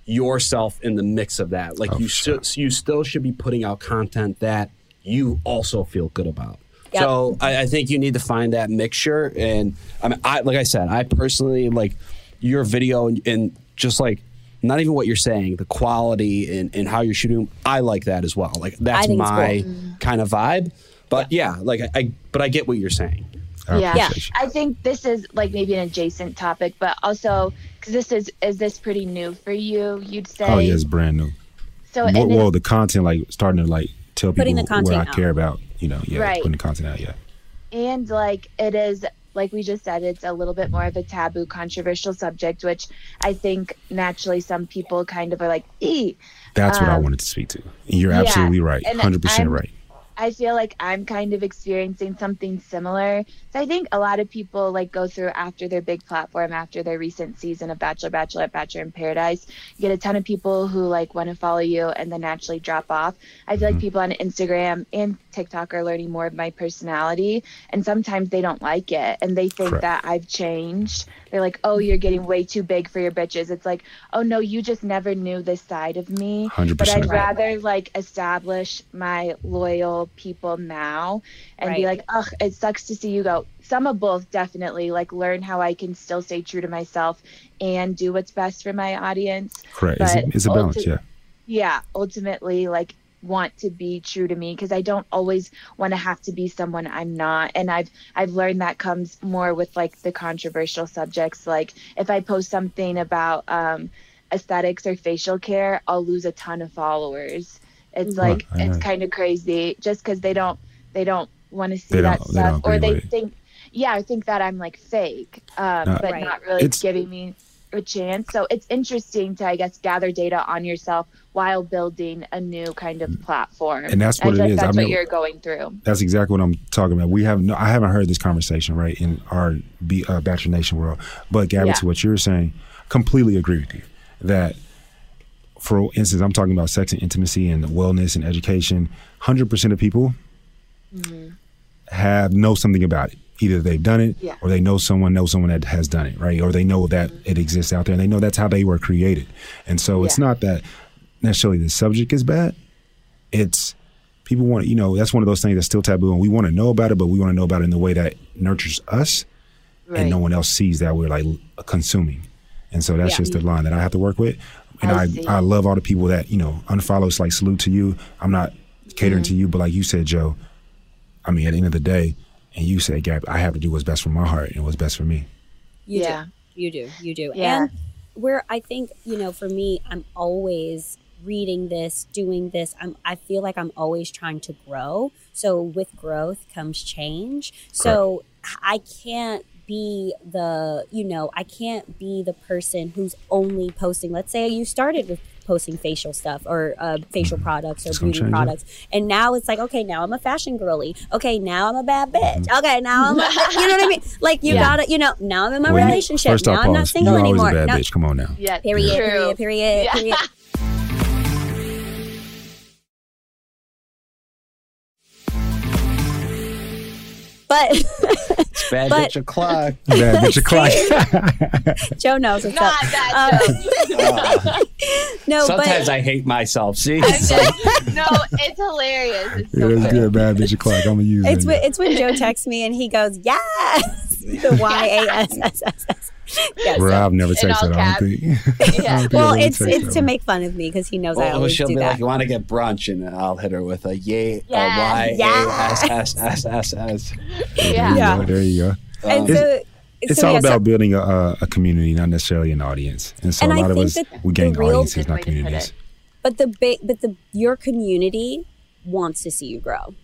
yourself in the mix of that. Like Oh, you for still you still should be putting out content that you also feel good about. Yep. So I, I think you need to find that mixture. And I mean, I like I said, I personally like your video and, and just like not even what you're saying, the quality and, and how you're shooting. I like that as well. Like that's my cool. kind of vibe. But yeah, like I, I but I get what you're saying. I yeah. appreciate you. I think this is like maybe an adjacent topic, but also because this is is this pretty new for you? You'd say. oh yeah it's brand new So well, and well the content like starting to like tell people Putting the content what i out. care about you know yeah Right. putting the content out yeah and like it is like we just said it's a little bit more of a taboo controversial subject which i think naturally some people kind of are like e that's what i Um, wanted to speak to. You're yeah, absolutely right 100% I'm- right I feel like I'm kind of experiencing something similar. So I think a lot of people like go through after their big platform, after their recent season of Bachelor, Bachelorette, Bachelor in Paradise. You get a ton of people who like want to follow you and then naturally drop off. I feel like mm-hmm. people on Instagram and TikTok are learning more of my personality, and sometimes they don't like it and they think Correct. that I've changed. They're like, "Oh, you're getting way too big for your bitches." It's like, "Oh no, you just never knew this side of me." But I'd rather like establish my loyal people now and be like, ugh, it sucks to see you go. Some of both definitely like learn how I can still stay true to myself and do what's best for my audience. Correct. It's, But it's a balance. ulti- Yeah. Yeah, ultimately like want to be true to me because I don't always want to have to be someone I'm not and I've I've learned that comes more with like the controversial subjects like if I post something about um aesthetics or facial care I'll lose a ton of followers it's like I it's kind of crazy just cuz they don't they don't want to see They that don't- they stuff or they think yeah I think that I'm like fake um but Right. not really It's- giving me a chance. So it's interesting to, I guess, gather data on yourself while building a new kind of platform. And that's what I it is. I That's mean- what you're going through. That's exactly what I'm talking about. We have no, I haven't heard this conversation right in our B, uh, Bachelor Nation world. But Gabby, Yeah. to what you're saying, completely agree with you. That, for instance, I'm talking about sex and intimacy and wellness and education. Hundred percent of people mm-hmm. have know something about it. Either they've done it, Yeah. or they know someone knows someone that has done it, right? Or they know that mm-hmm. it exists out there, and they know that's how they were created. And so it's not that necessarily the subject is bad. It's people want you know that's one of those things that's still taboo, and we want to know about it, but we want to know about it in the way that nurtures us, Right. and no one else sees that we're like consuming. And so that's Yeah. just the line that I have to work with. And I I. I, love all the people that, you know, unfollow. It's like salute to you. I'm not catering Mm-hmm. to you, but like you said, Joe, I mean, at the end of the day, and you said, Gab, I have to do what's best for my heart and what's best for me. You Yeah. do. You do. You do. Yeah. And where I think, you know, for me, I'm always reading this, doing this. I'm I feel like I'm always trying to grow. So with growth comes change. So I can't be the, you know, I can't be the person who's only posting. Let's say you started with posting facial stuff or uh, facial products or It's beauty change, yeah. products. And now it's like, okay, now I'm a fashion girly. Okay, now I'm a bad bitch. Mm-hmm. Okay, now I'm, a, you know what I mean? Like you Yeah. gotta, you know, now I'm in my Well, you- relationship. First now off, I'm not single You're always anymore. a bad No- bitch. Come on now. Yeah. Period, True. period, period, Yeah. period. But It's bad But- bitch o'clock. Bad bitch o'clock. Joe knows what's Not up. that Um, joke. No, Sometimes but I hate myself. See, I'm It's like- just- no, it's hilarious. It's yeah, so that's funny. good. Bad bitch o'clock. I'm going to use it's that. when, it's when Joe texts me and he goes, "Yes," the Y A S S S S. Yes. Bro, I've never In all texted, I don't think. Yeah. Well, I've it's it's texted to make fun of me because he knows I Oh, always she'll do be that. like, "You want to get brunch?" And I'll hit her with a yay, Yeah. a y, Yes. a s s s s s. Yeah. Yeah. There you go. and Um, so It's so, all yeah, so- about building a, a, a community, not necessarily an audience. And so And a I lot of us, we gain audiences, not way to put communities. but the big, but the your community wants to see you grow.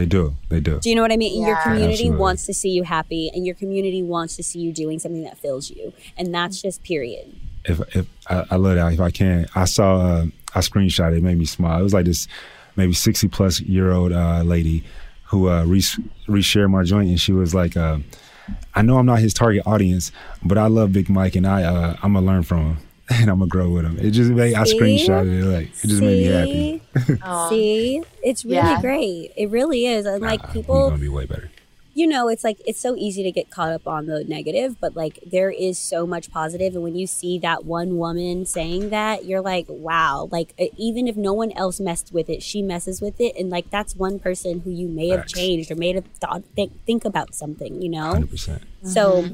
They do. They do. Do you know what I mean? Your community Absolutely. wants to see you happy, and your community wants to see you doing something that fills you, and that's just period. if if I, I love that if I can. I saw uh, I screenshot it, it made me smile. It was like this maybe sixty plus year old uh, lady who uh, re reshared my joint, and she was like, uh, "I know I'm not his target audience, but I love Big Mike, and I uh, I'm gonna learn from him." And I'm gonna grow with them. It just made I See? screenshotted it like it just made me happy. See? It's really Yeah. great. It really is, and like people, we gonna be way better. you know, it's like it's so easy to get caught up on the negative, but like there is so much positive, and when you see that one woman saying that, you're like, wow, like even if no one else messed with it, she messes with it, and like that's one person who you may have changed or made have thought think, think about something, you know. Hundred percent. So, mm-hmm.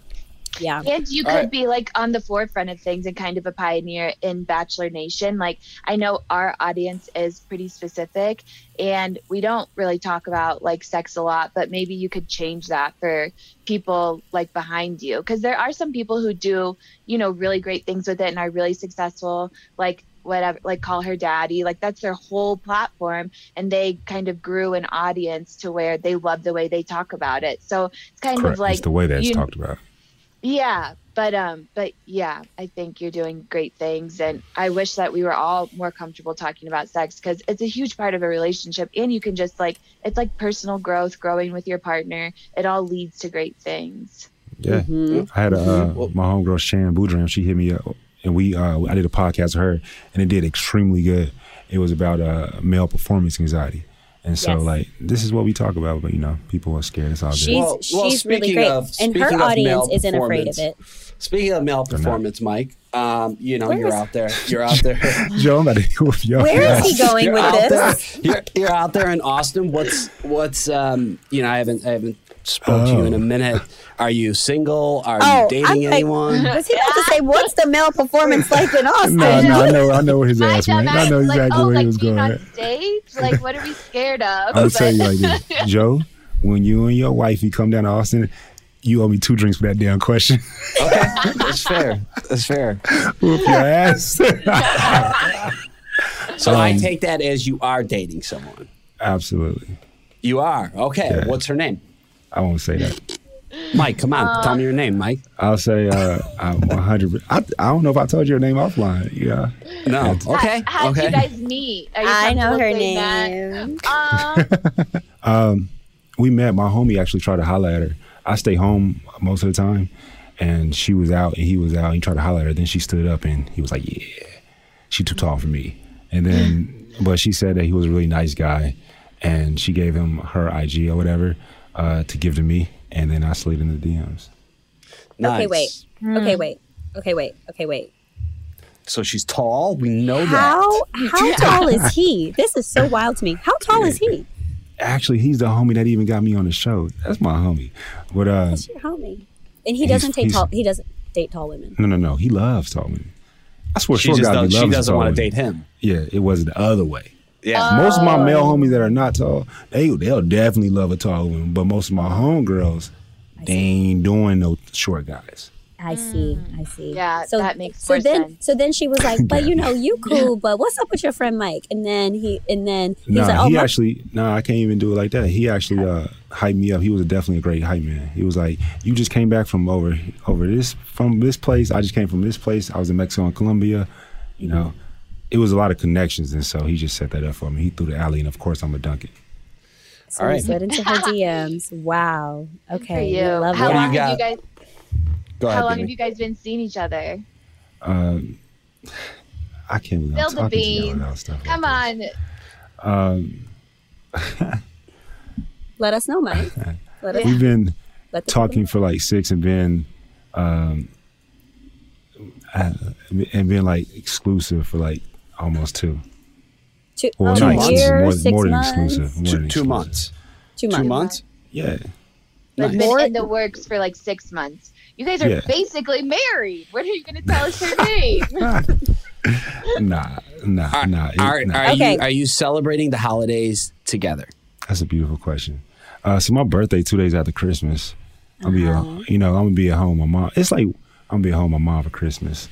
Yeah, And you All could right. be like on the forefront of things and kind of a pioneer in Bachelor Nation. Like I know our audience is pretty specific and we don't really talk about like sex a lot, but maybe you could change that for people like behind you. Cause there are some people who do, you know, really great things with it and are really successful. Like whatever, like call her daddy. Like that's their whole platform. And they kind of grew an audience to where they love the way they talk about it. So it's kind Correct. of like it's the way that's you- talked about. Yeah, but um, but yeah, I think you're doing great things, and I wish that we were all more comfortable talking about sex because it's a huge part of a relationship, and you can just like it's like personal growth, growing with your partner. It all leads to great things. Yeah, Mhm. I had a uh, my homegirl Shan Boudram. She hit me up, and we uh, I did a podcast with her, and it did extremely good. It was about uh, male performance anxiety, and so Yes. like this is what we talk about. But you know, people are scared. It's all good. She's Well- well, she's really great, of- and her audience isn't afraid of it. Speaking of male not. performance, Mike, um, you know Where you're is- out there. You're out there. Joe, I'm about to whoop your Where is he going you're with this? There, you're, you're out there in Austin. What's what's um, you know I haven't I haven't spoke to you in a Oh. minute. Are you single? Are Oh, you dating I'm anyone? Was he about to say what's the male performance like in Austin? No, no, I know, I know where his My ass went. I know was like, exactly oh, where like he was going. on stage? Like, what are we scared of? I'm gonna tell you like this, Joe. When you and your wifey come down to Austin, you owe me two drinks for that damn question. Okay, that's fair. That's fair. Whoop your ass. So I Um, take that as you are dating someone. Absolutely. You are okay. Yeah. What's her name? I won't say that. Mike. Come on, tell me your name, Mike. I'll say uh, I'm 100. I, I don't know if I told you her name offline. Yeah. No. Okay. How, how'd okay. you guys meet? You I know her name. that? Um, Um, we met. My homie actually tried to holler at her. I stay home most of the time, and she was out, and he was out. And he tried to holler at her. Then she stood up, and he was like, "Yeah, she too tall for me." And then, but she said that he was a really nice guy, and she gave him her IG or whatever uh, to give to me, and then I slid in the DMs. Nice. Okay, Nice. wait. Okay, wait. Okay, wait. Okay, wait. So she's tall. We know How that. how tall is he? This is so wild to me. How tall is he? Actually, he's the homie that even got me on the show. That's my homie. But uh, That's your homie. And he doesn't take tall. He doesn't date tall women. no, no, no. He loves tall women. I swear, She short just guys be does, she loving doesn't want to date him. Yeah, it was the other way. Yeah. Most of my male Oh. homies that are not tall, they they'll definitely love a tall woman. But most of my homegirls, they ain't doing no short guys. I see. I see. Yeah, so, that makes so more then, sense. So then she was like, "But you know, you cool. But what's up with your friend Mike?" And then he, and then he's Nah, like, "Oh, he my- actually, nah, I can't even do it like that. He actually uh, hyped me up. He was definitely a great hype man. He was like, "You just came back from over over this from this place. I just came from this place. I was in Mexico and Colombia. You know, it was a lot of connections, and so he just set that up for me. He threw the alley, and of course, I'm a dunk it. so All he slid into her DMs. Wow. Okay. you. we love How What do that. you long have you guys? Go ahead. How long baby. have you guys been seeing each other? Um, I can't believe I'm Spill the talking to y'all about stuff. Come like on. Um, Let us know, Mike. Let us we've been let people talking for like six and been um uh, and been like exclusive for like almost two. two, Well, oh, not a months, year, more, six more than months, exclusive. More Two, than two exclusive. months. two Two months. months. Yeah. But Nice. been More- in the works for like six months. You guys are Yeah. basically married. When are you going to tell us her name? nah, nah, Are, nah, it- are, nah. are Okay. you are you celebrating the holidays together? That's a beautiful question. Uh, so my birthday two days after Christmas. I'll be, uh, you know, I'm gonna be at home. My mom. It's like I'm gonna be at home my mom for Christmas.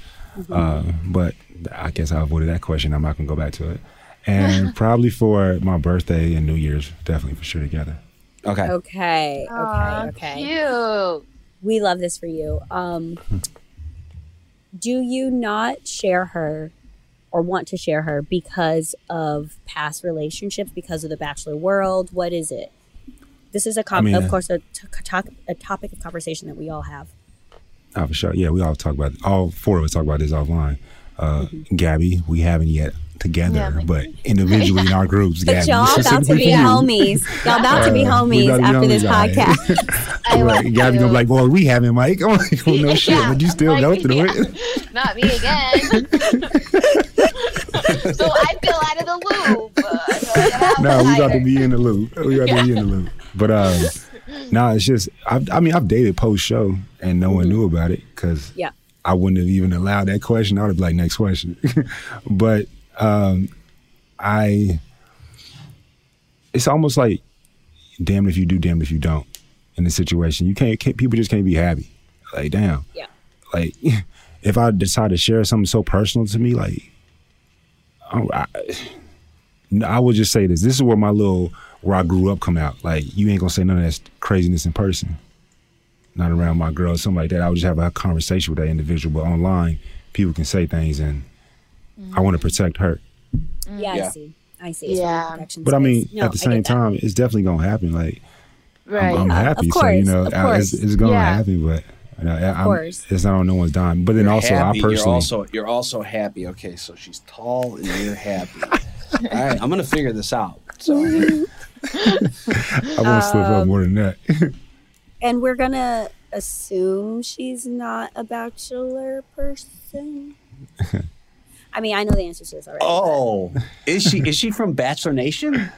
Uh, but I guess I avoided that question. I'm not gonna go back to it. And probably for my birthday and New Year's, definitely for sure together. Okay. Okay. Okay. Aw, Okay. Cute. We love this for you. Um, do you not share her or want to share her because of past relationships, because of the bachelor world? What is it? This is a, com- I mean, of uh, course, a, t- talk- a topic of conversation that we all have. Oh, for sure. Yeah, we all talk about all four of us talk about this offline. Uh, Gabby, we haven't yet together, Yeah, like- but individually in our groups. But Gabby, y'all about to be homies. Y'all about to be Uh, homies after this podcast. I Gabby gonna be like, "Boy, we haven't, Mike." I'm like, "Oh no shit," Yeah, but you still like, go through yeah. it. Not me again. so I feel out of the loop. Uh, I feel like an no, we about to be in the loop. We about to be in the loop. But um, no, it's just. I, I mean, I've dated post show, and no one knew about it because Yeah. I wouldn't have even allowed that question. I would have been like, "Next question." but um, I, it's almost like, damn if you do, damn if you don't. In this situation, you can't, can't. People just can't be happy. Like, damn. Yeah. Like, if I decide to share something so personal to me, like, I, I, I would just say this. This is where my little where I grew up come out. Like, you ain't gonna say none of that craziness in person. not around my girl, something like that. I would just have a conversation with that individual. But online, people can say things, and I want to protect her. Yeah, Yeah. I see. I see. It's Yeah. from a protection But I mean. No, at the same time, it's definitely gonna happen. Like Right. I'm, I'm happy, of so you know, of I- it's, it's gonna Yeah. happen. But you know, I, I'm, course. it's not on no one's dime. But then also, happy. I personally, You're also you're also happy. Okay, so she's tall and you're happy. All right, I'm gonna figure this out. So I won't slip Um, up more than that. And we're gonna assume she's not a bachelor person. I mean, I know the answer to this already. but- Oh, is she is she from Bachelor Nation?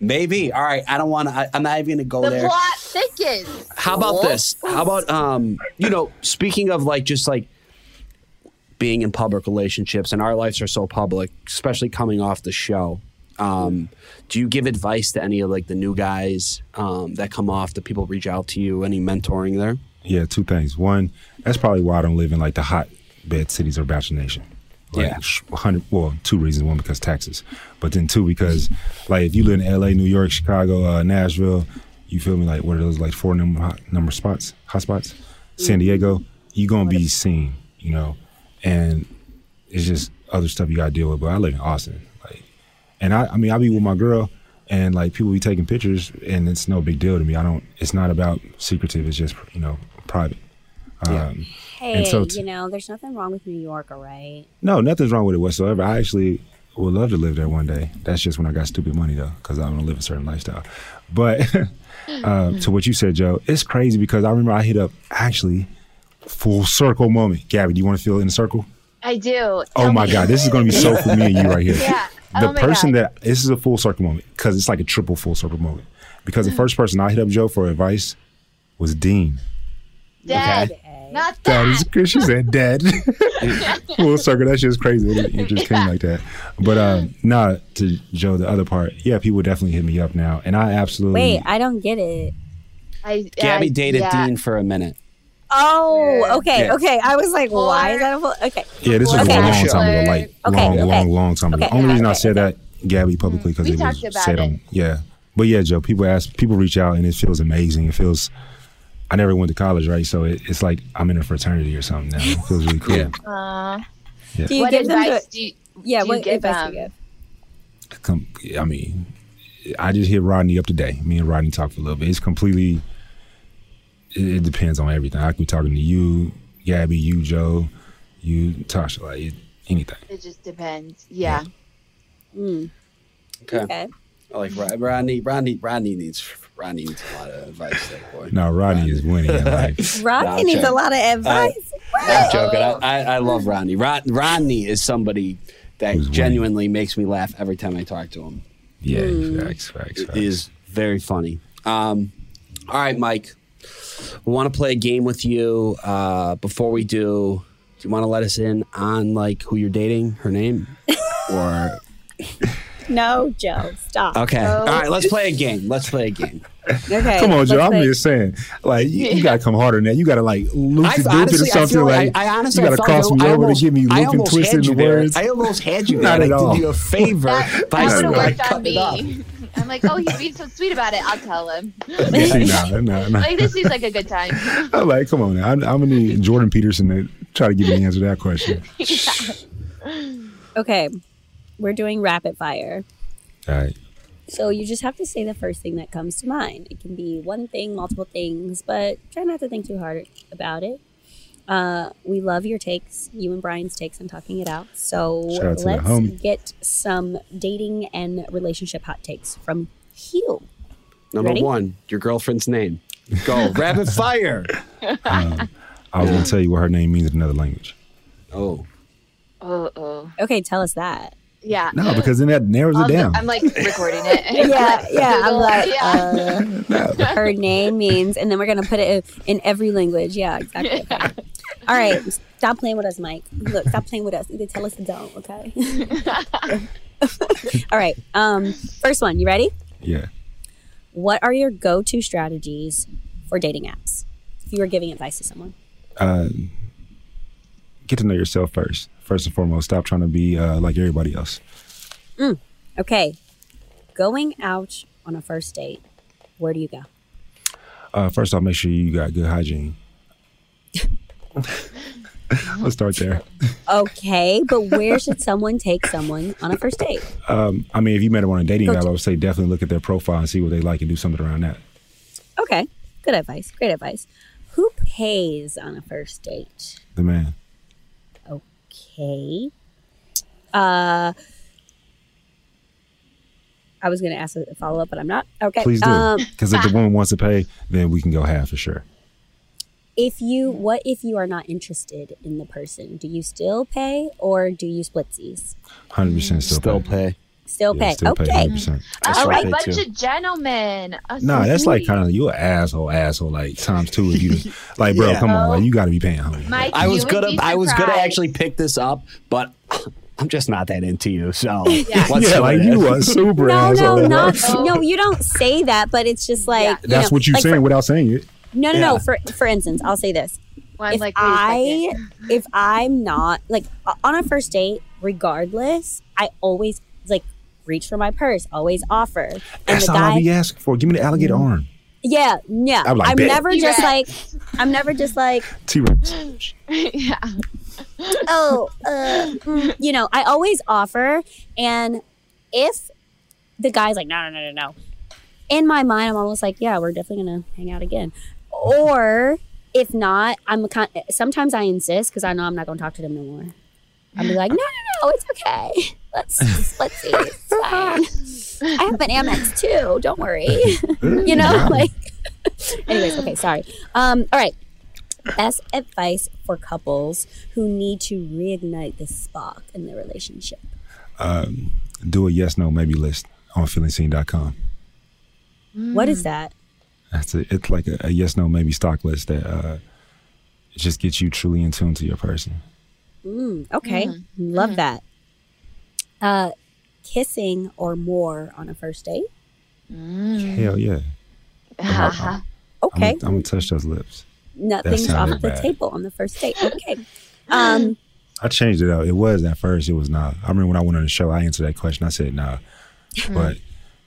Maybe. All right. I don't want to. I'm not even gonna go the there. plot thickens. How about this? How about um, you know, speaking of like just like being in public relationships, and our lives are so public, especially coming off the show. Um, do you give advice to any of like the new guys um, that come off? Do people reach out to you? Any mentoring there? Yeah, two things. One, that's probably why I don't live in like the hotbed cities or Bachelor Nation. Like, Yeah. 100, well, two reasons. One, because taxes, But then two, because like if you live in LA, New York, Chicago, uh, Nashville, you feel me? Like what are those like four number hot number spots, hot spots? San Diego, you going to be seen, you know? And it's just other stuff you got to deal with. But I live in Austin. Like, and I, I mean, I be with my girl and like people be taking pictures and it's no big deal to me. I don't, it's not about secretive. It's just, you know, private. Um, Hey, And so t- you know, there's nothing wrong with New York, all right? No, nothing's wrong with it whatsoever. I actually would love to live there one day. That's just when I got stupid money though, because I don't live a certain lifestyle. But uh, to what you said, Joe, it's crazy because I remember I hit up actually full circle moment. Gabby, do you want to feel in a circle? I do. Oh Tell my me. God, this is going to be so for me and you right here. Yeah. The Oh person God. that this is a full circle moment because it's like a triple full circle moment. Because the first person I hit up Joe for advice was Dean. Dead. Okay. Not That that. is good. She said dead. Full circle. That's just crazy. It, it just came like that. But um, nah, to Joe, the other part, yeah, people definitely hit me up now, and I absolutely. Wait, I don't get it. I, Gabby I- dated yeah. Dean for a minute. Oh, okay, Yeah. okay. I was like, why is that a full? Okay. yeah, this was Okay. a long time ago, like Okay, long, okay. long, long time ago. Okay, Only reason I said that, Gabby, publicly because We it was talked about said it. on. Yeah, but yeah, Joe, people ask, people reach out, and it feels amazing. It feels. I never went to college, right? So it, it's like I'm in a fraternity or something now. It feels really cool. Yeah. Uh, Do you what give them advice to, do you, Yeah, do you what give advice do you give? com- I mean, I just hit Rodney up today. Me and Rodney talked for a little bit. It's completely. It, it depends on everything. I could be talking to you, Gabby, you, Joe, you, Tasha, like it, anything. It just depends. Yeah. Mm, Okay. okay. I like Rod- Rodney. Rodney. Rodney needs. Rodney needs a lot of advice. That boy. No, Rodney is winning in life. Rodney I'm needs a lot of advice. I'm joking. I, I, I love Rodney. Rod, Rodney is somebody that Who's winning. genuinely makes me laugh every time I talk to him. Yeah, Mm. facts, facts, It facts. is very funny. Um, all right, Mike. We want to play a game with you. Uh, before we do, do you want to let us in on like who you're dating, her name, or No, Joe, stop. okay? Oh. All right, let's play a game. Let's play a game. Okay. Come on, Joe. let's I'm play- just saying, like you, you gotta come harder than that. You gotta like loop I it, dip it or honestly, I something. feel like I, I honestly, you I gotta cross like me over almost, to get me I looping, almost twisting had you the there. words. I almost had you Not there. at I all. did you a favor That, by that would have like, worked on cutting it off. me. I'm like, oh, he's being so sweet about it. I'll tell him. nah, nah, nah. Like, this seems like a good time. I'm like, come on, now. I'm, I'm gonna need Jordan Peterson to try to give me the answer to that question. Okay, we're doing rapid fire. All right. So you just have to say the first thing that comes to mind. It can be one thing, multiple things, but try not to think too hard about it. Uh, we love your takes, you and Brian's takes on talking it out. So out let's homie. get some dating and relationship hot takes from Hugh. Number Ready? one, your girlfriend's name. Go rapid fire. I was gonna tell you what her name means in another language. Oh, Oh, oh. Okay, tell us that. Yeah. No, because then that narrows I'll it do- down. I'm like recording it. Yeah, yeah. I'm like, yeah. uh, her name means, and then we're gonna put it in every language. Yeah, exactly. Okay. All right, stop playing with us, Mike. Look, stop playing with us. Either tell us to don't. Okay. All right. Um, first one. You ready? Yeah. What are your go-to strategies for dating apps? If you were giving advice to someone. Uh, get to know yourself first. First and foremost, stop trying to be uh, like everybody else. Okay. Going out on a first date. Where do you go? Uh, first off, make sure you got good hygiene. Let's start there. Okay, but where should someone take someone on a first date? Um, I mean, if you met them on a dating Go app, to- I would say definitely look at their profile and see what they like and do something around that. Okay, good advice. Great advice. Who pays on a first date? The man. Okay. Uh, I was going to ask a follow up, but I'm not. Okay. Please do. Um, Because if the woman wants to pay, then we can go half for sure. if you, what if you are not interested in the person? Do you still pay or do you splitsies? 100% still, Still pay. pay. Still Yeah, pay. still pay okay. 100%. I Oh, still a bunch too. of gentlemen. Oh, so Nah, that's like kind of you an asshole, asshole, like times two. If you like, bro, Yeah. come on, like you got to be paying, homie. Mike, I was you would gonna I was gonna actually pick this up, but I'm just not that into you. So Yeah. let's yeah, like you a super No, asshole. no, not no. You don't say that, but it's just like Yeah. you That's know, what you're like saying For, without saying it. no, no, Yeah. no. For for instance, I'll say this: Well, I'm if like, wait a I second. if I'm not like on a first date, regardless, I always like reach for my purse, always offer, and That's the all I guy, be asking for. Give me the alligator arm. yeah, yeah. I'm like, I'm bet. never just like I'm never just like T Rex. yeah. oh, uh, mm, you know, I always offer. And if the guy's like, no, no, no, no, no, in my mind, I'm almost like, yeah, we're definitely going to hang out again. Or if not, I'm kind sometimes I insist because I know I'm not going to talk to them no more. I'll be like, no, no, no, it's okay. Let's, let's see. It's fine. I have an Amex too. Don't worry. you know, like, anyways, okay, sorry. Um, all right. Best advice for couples who need to reignite the spark in their relationship. um, do a yes, no, maybe list on feelingseen.com. What is that? That's a, it's like a, a yes, no, maybe stock list that uh, just gets you truly in tune to your person. Mm, okay, love that. Uh, kissing or more on a first date. Hell yeah. Uh-huh. Okay, I'm, I'm gonna touch those lips. nothing's off the bad. table on the first date. Okay. Um, I changed it up. It was at first. It was not. I remember when I went on the show, I answered that question. I said nah, but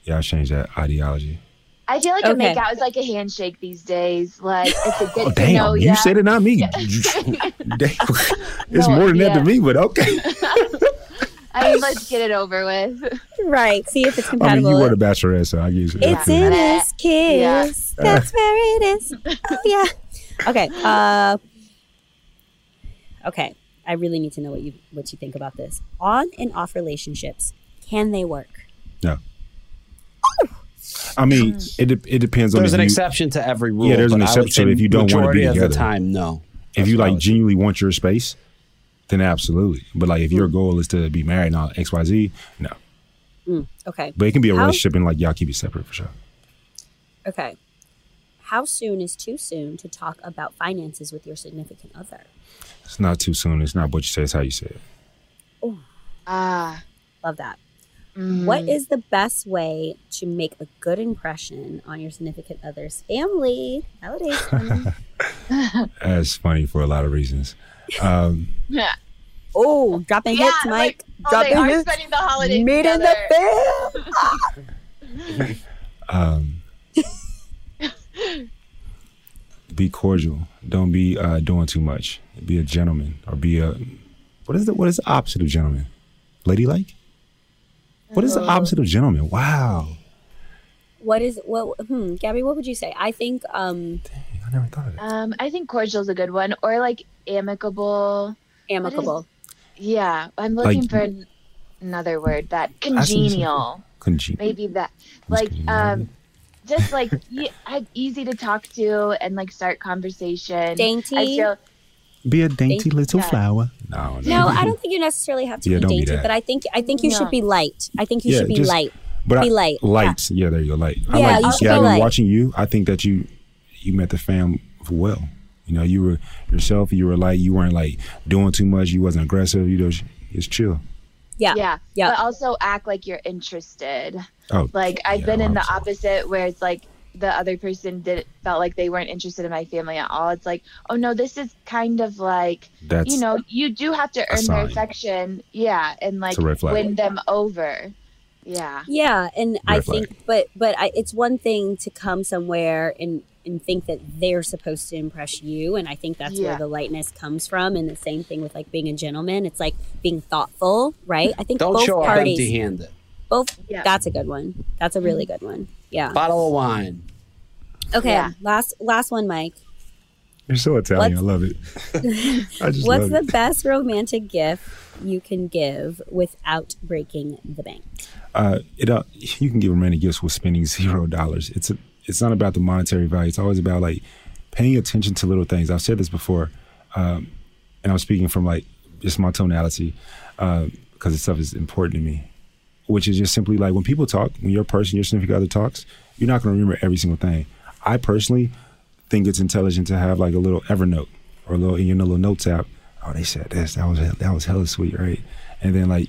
yeah, I changed that ideology. I feel like a Okay. makeout is like a handshake these days. Like it's a good Oh to damn! know you ya. said it, not me. Damn. it's No, more than that to me, but okay. I mean, let's get it over with. right. See if it's compatible. I mean, compatible. you were the bachelorette, so I guess it's Yeah. in this kiss. Yeah. That's where it is. Oh yeah. Okay. Uh, okay. I really need to know what you what you think about this. On and off relationships, can they work? No. I mean, it it depends on There's an you, exception to every rule. Yeah, there's an but I would exception if you don't wanna be majority of the time, no. if you like genuinely want your space, then absolutely. But like if your goal is to be married and all X Y Z, no. Okay. But it can be a How- relationship and like y'all keep it separate for sure. Okay. How soon is too soon to talk about finances with your significant other? It's not too soon. It's not what you say. It's how you say it. Oh. Ah. Love that. mm. What is the best way to make a good impression on your significant other's family? Validation. That's funny for a lot of reasons. Um, Yeah. oh, dropping Yeah, hits, Mike. like, oh, dropping are hits. spending the holidays Meet in together. the film. um, be cordial. Don't be uh, doing too much. Be a gentleman or be a what is the what is the opposite of gentleman? Ladylike. What is the opposite of gentleman? Wow, What is what? Hmm, Gabby, what would you say? I think um, I never thought of it. Um, I think cordial is a good one, or like amicable. amicable. Yeah, I'm looking Like- for an- another word that see what you're saying. congenial. Maybe that, like, um, just like e- I- easy to talk to and like start conversation. Dainty. I feel be a dainty Thank- little yeah. flower. No, No, no. I don't think you necessarily have to Yeah, be don't be dainty, but I think I think you No. should be light. I think you Yeah, should be just- light. But Be I, light. Light. Yeah. there you go. Light. I Yeah, like you should be Gavin light. watching you. I think that you you met the fam well. You know, you were yourself. You were light. You weren't like doing too much. You wasn't aggressive. You know, it's chill. Yeah. yeah, Yeah. but also act like you're interested. Oh, Like I've Yeah, been in the I'm sorry. opposite where it's like the other person did felt like they weren't interested in my family at all. It's like, oh no, this is kind of like that's you know, you do have to earn their affection, yeah, and like It's a red flag. win them over. Yeah. Yeah, and I flag. think, but but I, it's one thing to come somewhere and and think that they're supposed to impress you and i think that's where the lightness comes from and the same thing with like being a gentleman it's like being thoughtful right i think Don't both show up parties empty handed. both Yeah. that's a good one that's a really good one yeah Bottle of wine. okay Yeah. last last one mike You're so Italian. What's- I love it. I just what's love the it. best romantic gift you can give without breaking the bank uh, it uh, you can give romantic gifts with spending zero dollars. It's a, it's not about the monetary value. It's always about like paying attention to little things. I've said this before, um, and I'm speaking from like just my tonality because this stuff is important to me. Which is just simply like when people talk, when your person, your significant other talks, you're not going to remember every single thing. I personally think it's intelligent to have like a little Evernote or a little in your little notes app. Oh, they said this. That was that was hella sweet, right? And then like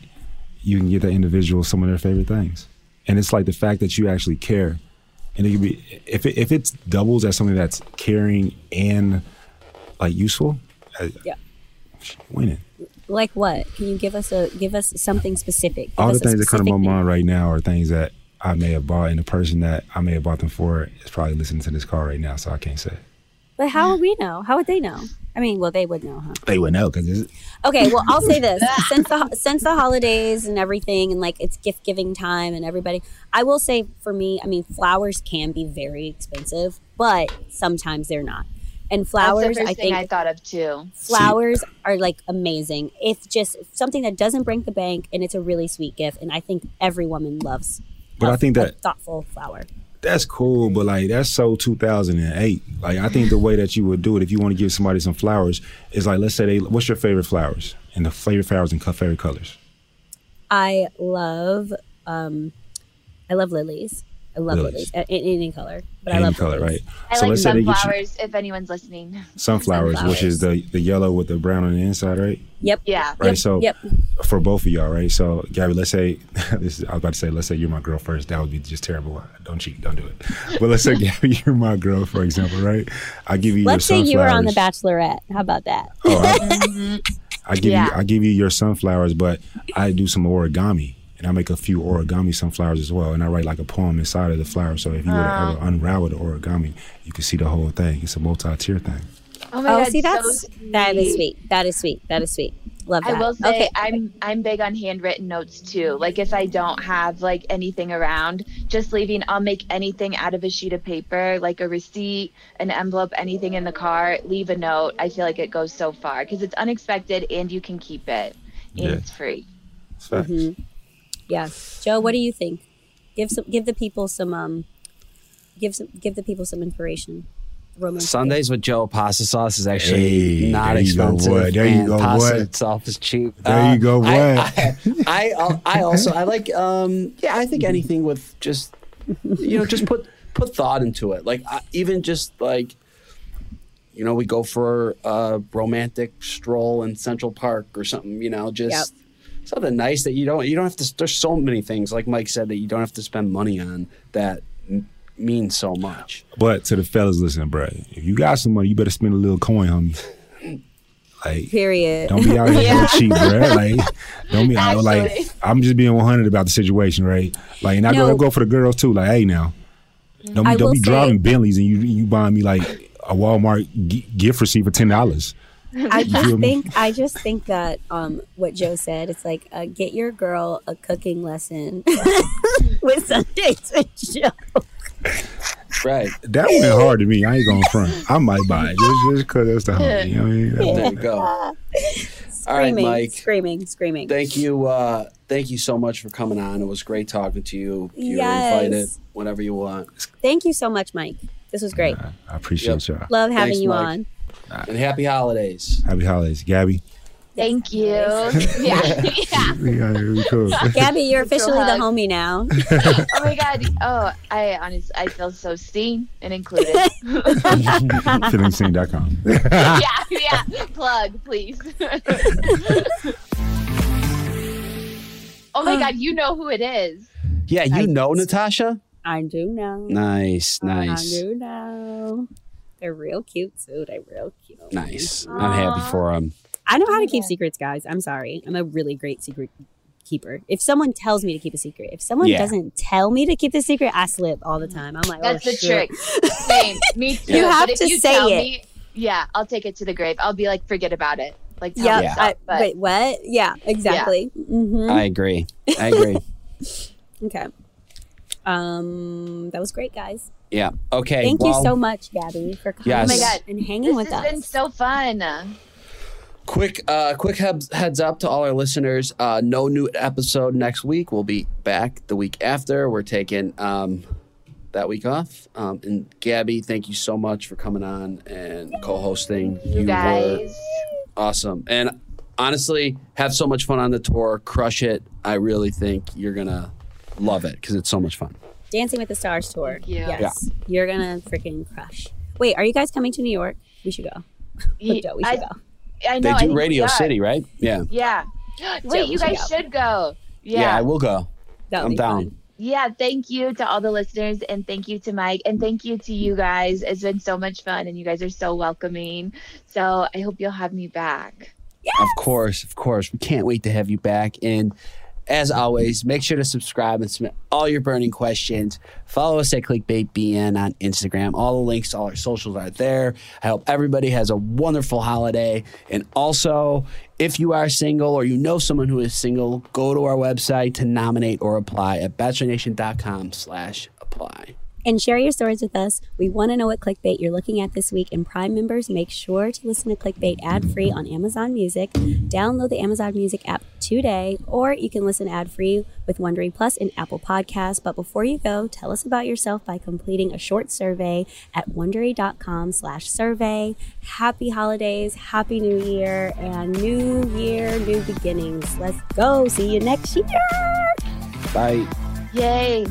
you can get that individual some of their favorite things. And it's like the fact that you actually care. And it could be if it if it doubles as something that's caring and like useful, uh, Yeah. winning. like what can you give us a give us something specific Give All the things that come to my mind right now are things that I may have bought, and the person that I may have bought them for is probably listening to this call right now, so I can't say. but how would we know how would they know i mean well they would know huh They would know because Okay, well, I'll say this: since the since the holidays and everything, and like it's gift giving time, and everybody, I will say for me, I mean, flowers can be very expensive, but sometimes they're not. And flowers, That's the first I thing think I thought of too. flowers are like amazing. If just something that doesn't break the bank, and it's a really sweet gift, and I think every woman loves. But I I think that thoughtful flower. That's cool, but like that's so 2008. Like I think the way that you would do it, if you want to give somebody some flowers, is like let's say they, what's your favorite flowers and the favorite flowers and favorite colors. I love, um, I love lilies. I love Lilies. lilies, in in any color, but I Any love color, lilies. right? I so like let's say they get you sunflowers. If anyone's listening, sunflowers, which is the the yellow with the brown on the inside, right? Yep. yeah. Right. Yep, so yep. for both of y'all, right? So Gabby, let's say this is, I was about to say, let's say you're my girl first. That would be just terrible. Don't cheat. Don't do it. But let's say Gabby, you're my girl, for example, right? I give you Let's your say you were on The. Bachelorette. How about that? Oh, I, mm-hmm. I give Yeah. you I give you your sunflowers, but I do some origami. And I make a few origami sunflowers as well. And I write like a poem inside of the flower. So if you were to ever unravel the origami, you can see the whole thing. It's a multi-tier thing. Oh my Oh, god, see, so that's that is sweet. That is sweet. That is sweet. Love that. I will say okay. I'm I'm big on handwritten notes too. Like if I don't have like anything around, just leaving I'll make anything out of a sheet of paper, like a receipt, an envelope, anything in the car, leave a note. I feel like it goes so far because it's unexpected and you can keep it and Yeah. it's free. It's facts. Mhm. Yeah, Joe. What do you think? Give some. Give the people some. Um. Give some. Give the people some inspiration. Romantic. Sundays with Joe pasta sauce is actually Hey, not there you go, expensive. boy. There you and go, pasta boy. itself is cheap. Uh, There you go, I, boy. I, I, I also I like um yeah I think anything with just you know just put put thought into it like I, even just like you know we go for a romantic stroll in Central Park or something you know just something nice that you don't you don't have to there's so many things like Mike said that you don't have to spend money on that m- means so much. But to the fellas listening, bro, if you got some money, you better spend a little coin, homie. Like, Period. don't be out here Yeah. cheap, bro. Like, don't be out here. like. I'm just being 100 about the situation, right? Like, and I No. go go for the girls too. Like, hey, now, don't be, don't will be say- driving Bentleys and you you buying me like a Walmart g- gift receipt for ten dollars. I just think. I just think that um, what Joe said. It's like uh, get your girl a cooking lesson with Sundays with Joe. Right. That went hard to me. I ain't going to front. I might buy it just just because that's the homie. You know what I mean? That There went- you go. All right, Screaming, Mike. screaming, screaming. Thank you. Uh, thank you so much for coming on. It was great talking to you. You're Yes. invited whenever you want. Thank you so much, Mike. This was great. I appreciate y'all. Love having Thanks, you Mike. on. And happy holidays. Happy holidays, Gabby. Thank you. yeah. yeah. Yeah, really cool. Gabby, you're officially the homie now. Oh my god. Oh, I honestly I feel so seen and included. Feelingseen.com. yeah, yeah. Plug, please. oh my god, you know who it is. Yeah, you I- know Natasha? I do know. Nice, nice. I do know. They're real cute too. They're real cute. nice. I'm happy for them. I know how to keep secrets, guys. I'm sorry. I'm a really great secret keeper. If someone tells me to keep a secret, if someone Yeah. doesn't tell me to keep the secret, I slip all the time. I'm like, That's oh, the shit. trick. Same. Me too. You have but if to you say tell it. Me, yeah, I'll take it to the grave. I'll be like, forget about it. Like, tell Yeah. me Yeah. stop, I, but wait, what? Yeah, exactly. hmm I agree. I agree. Okay. Um, that was great, guys. Yeah. Okay. Thank well, you so much, Gabby, for coming Yes. Oh my God. and hanging this with has us. been so fun. Quick, uh, quick heads, heads up to all our listeners. Uh, no new episode next week. We'll be back the week after. We're taking um, that week off. Um, and Gabby, thank you so much for coming on and co-hosting. You, were guys. awesome. And honestly, have so much fun on the tour. Crush it. I really think you're gonna love it because it's so much fun. Dancing with the Stars tour. Thank you. Yes. You're gonna freaking crush. Wait, are you guys coming to New York? We should go. Ye- Joe, we should I, go. I know. They do think Radio. City, right? Yeah. Yeah. Wait, we you should guys go. should go. yeah. Yeah. I will go. That would I'm down. fun. Yeah, thank you to all the listeners and thank you to Mike and thank you to you guys. It's been so much fun and you guys are so welcoming. So I hope you'll have me back. Of course, of course. We can't wait to have you back. And as always, make sure to subscribe and submit all your burning questions. Follow us at ClickbaitBN on Instagram. All the links all our socials are there. I hope everybody has a wonderful holiday. And also, if you are single or you know someone who is single, go to our website to nominate or apply at bachelornation.com slash apply. And share your stories with us. We want to know what clickbait you're looking at this week. And Prime members, make sure to listen to Clickbait ad free on Amazon Music. Download the Amazon Music app today, or you can listen ad free with Wondery Plus and Apple Podcasts. But before you go, tell us about yourself by completing a short survey at wondery.com slash survey. Happy holidays, happy new year, and new year, new beginnings. Let's go. See you next year. Bye. Yay.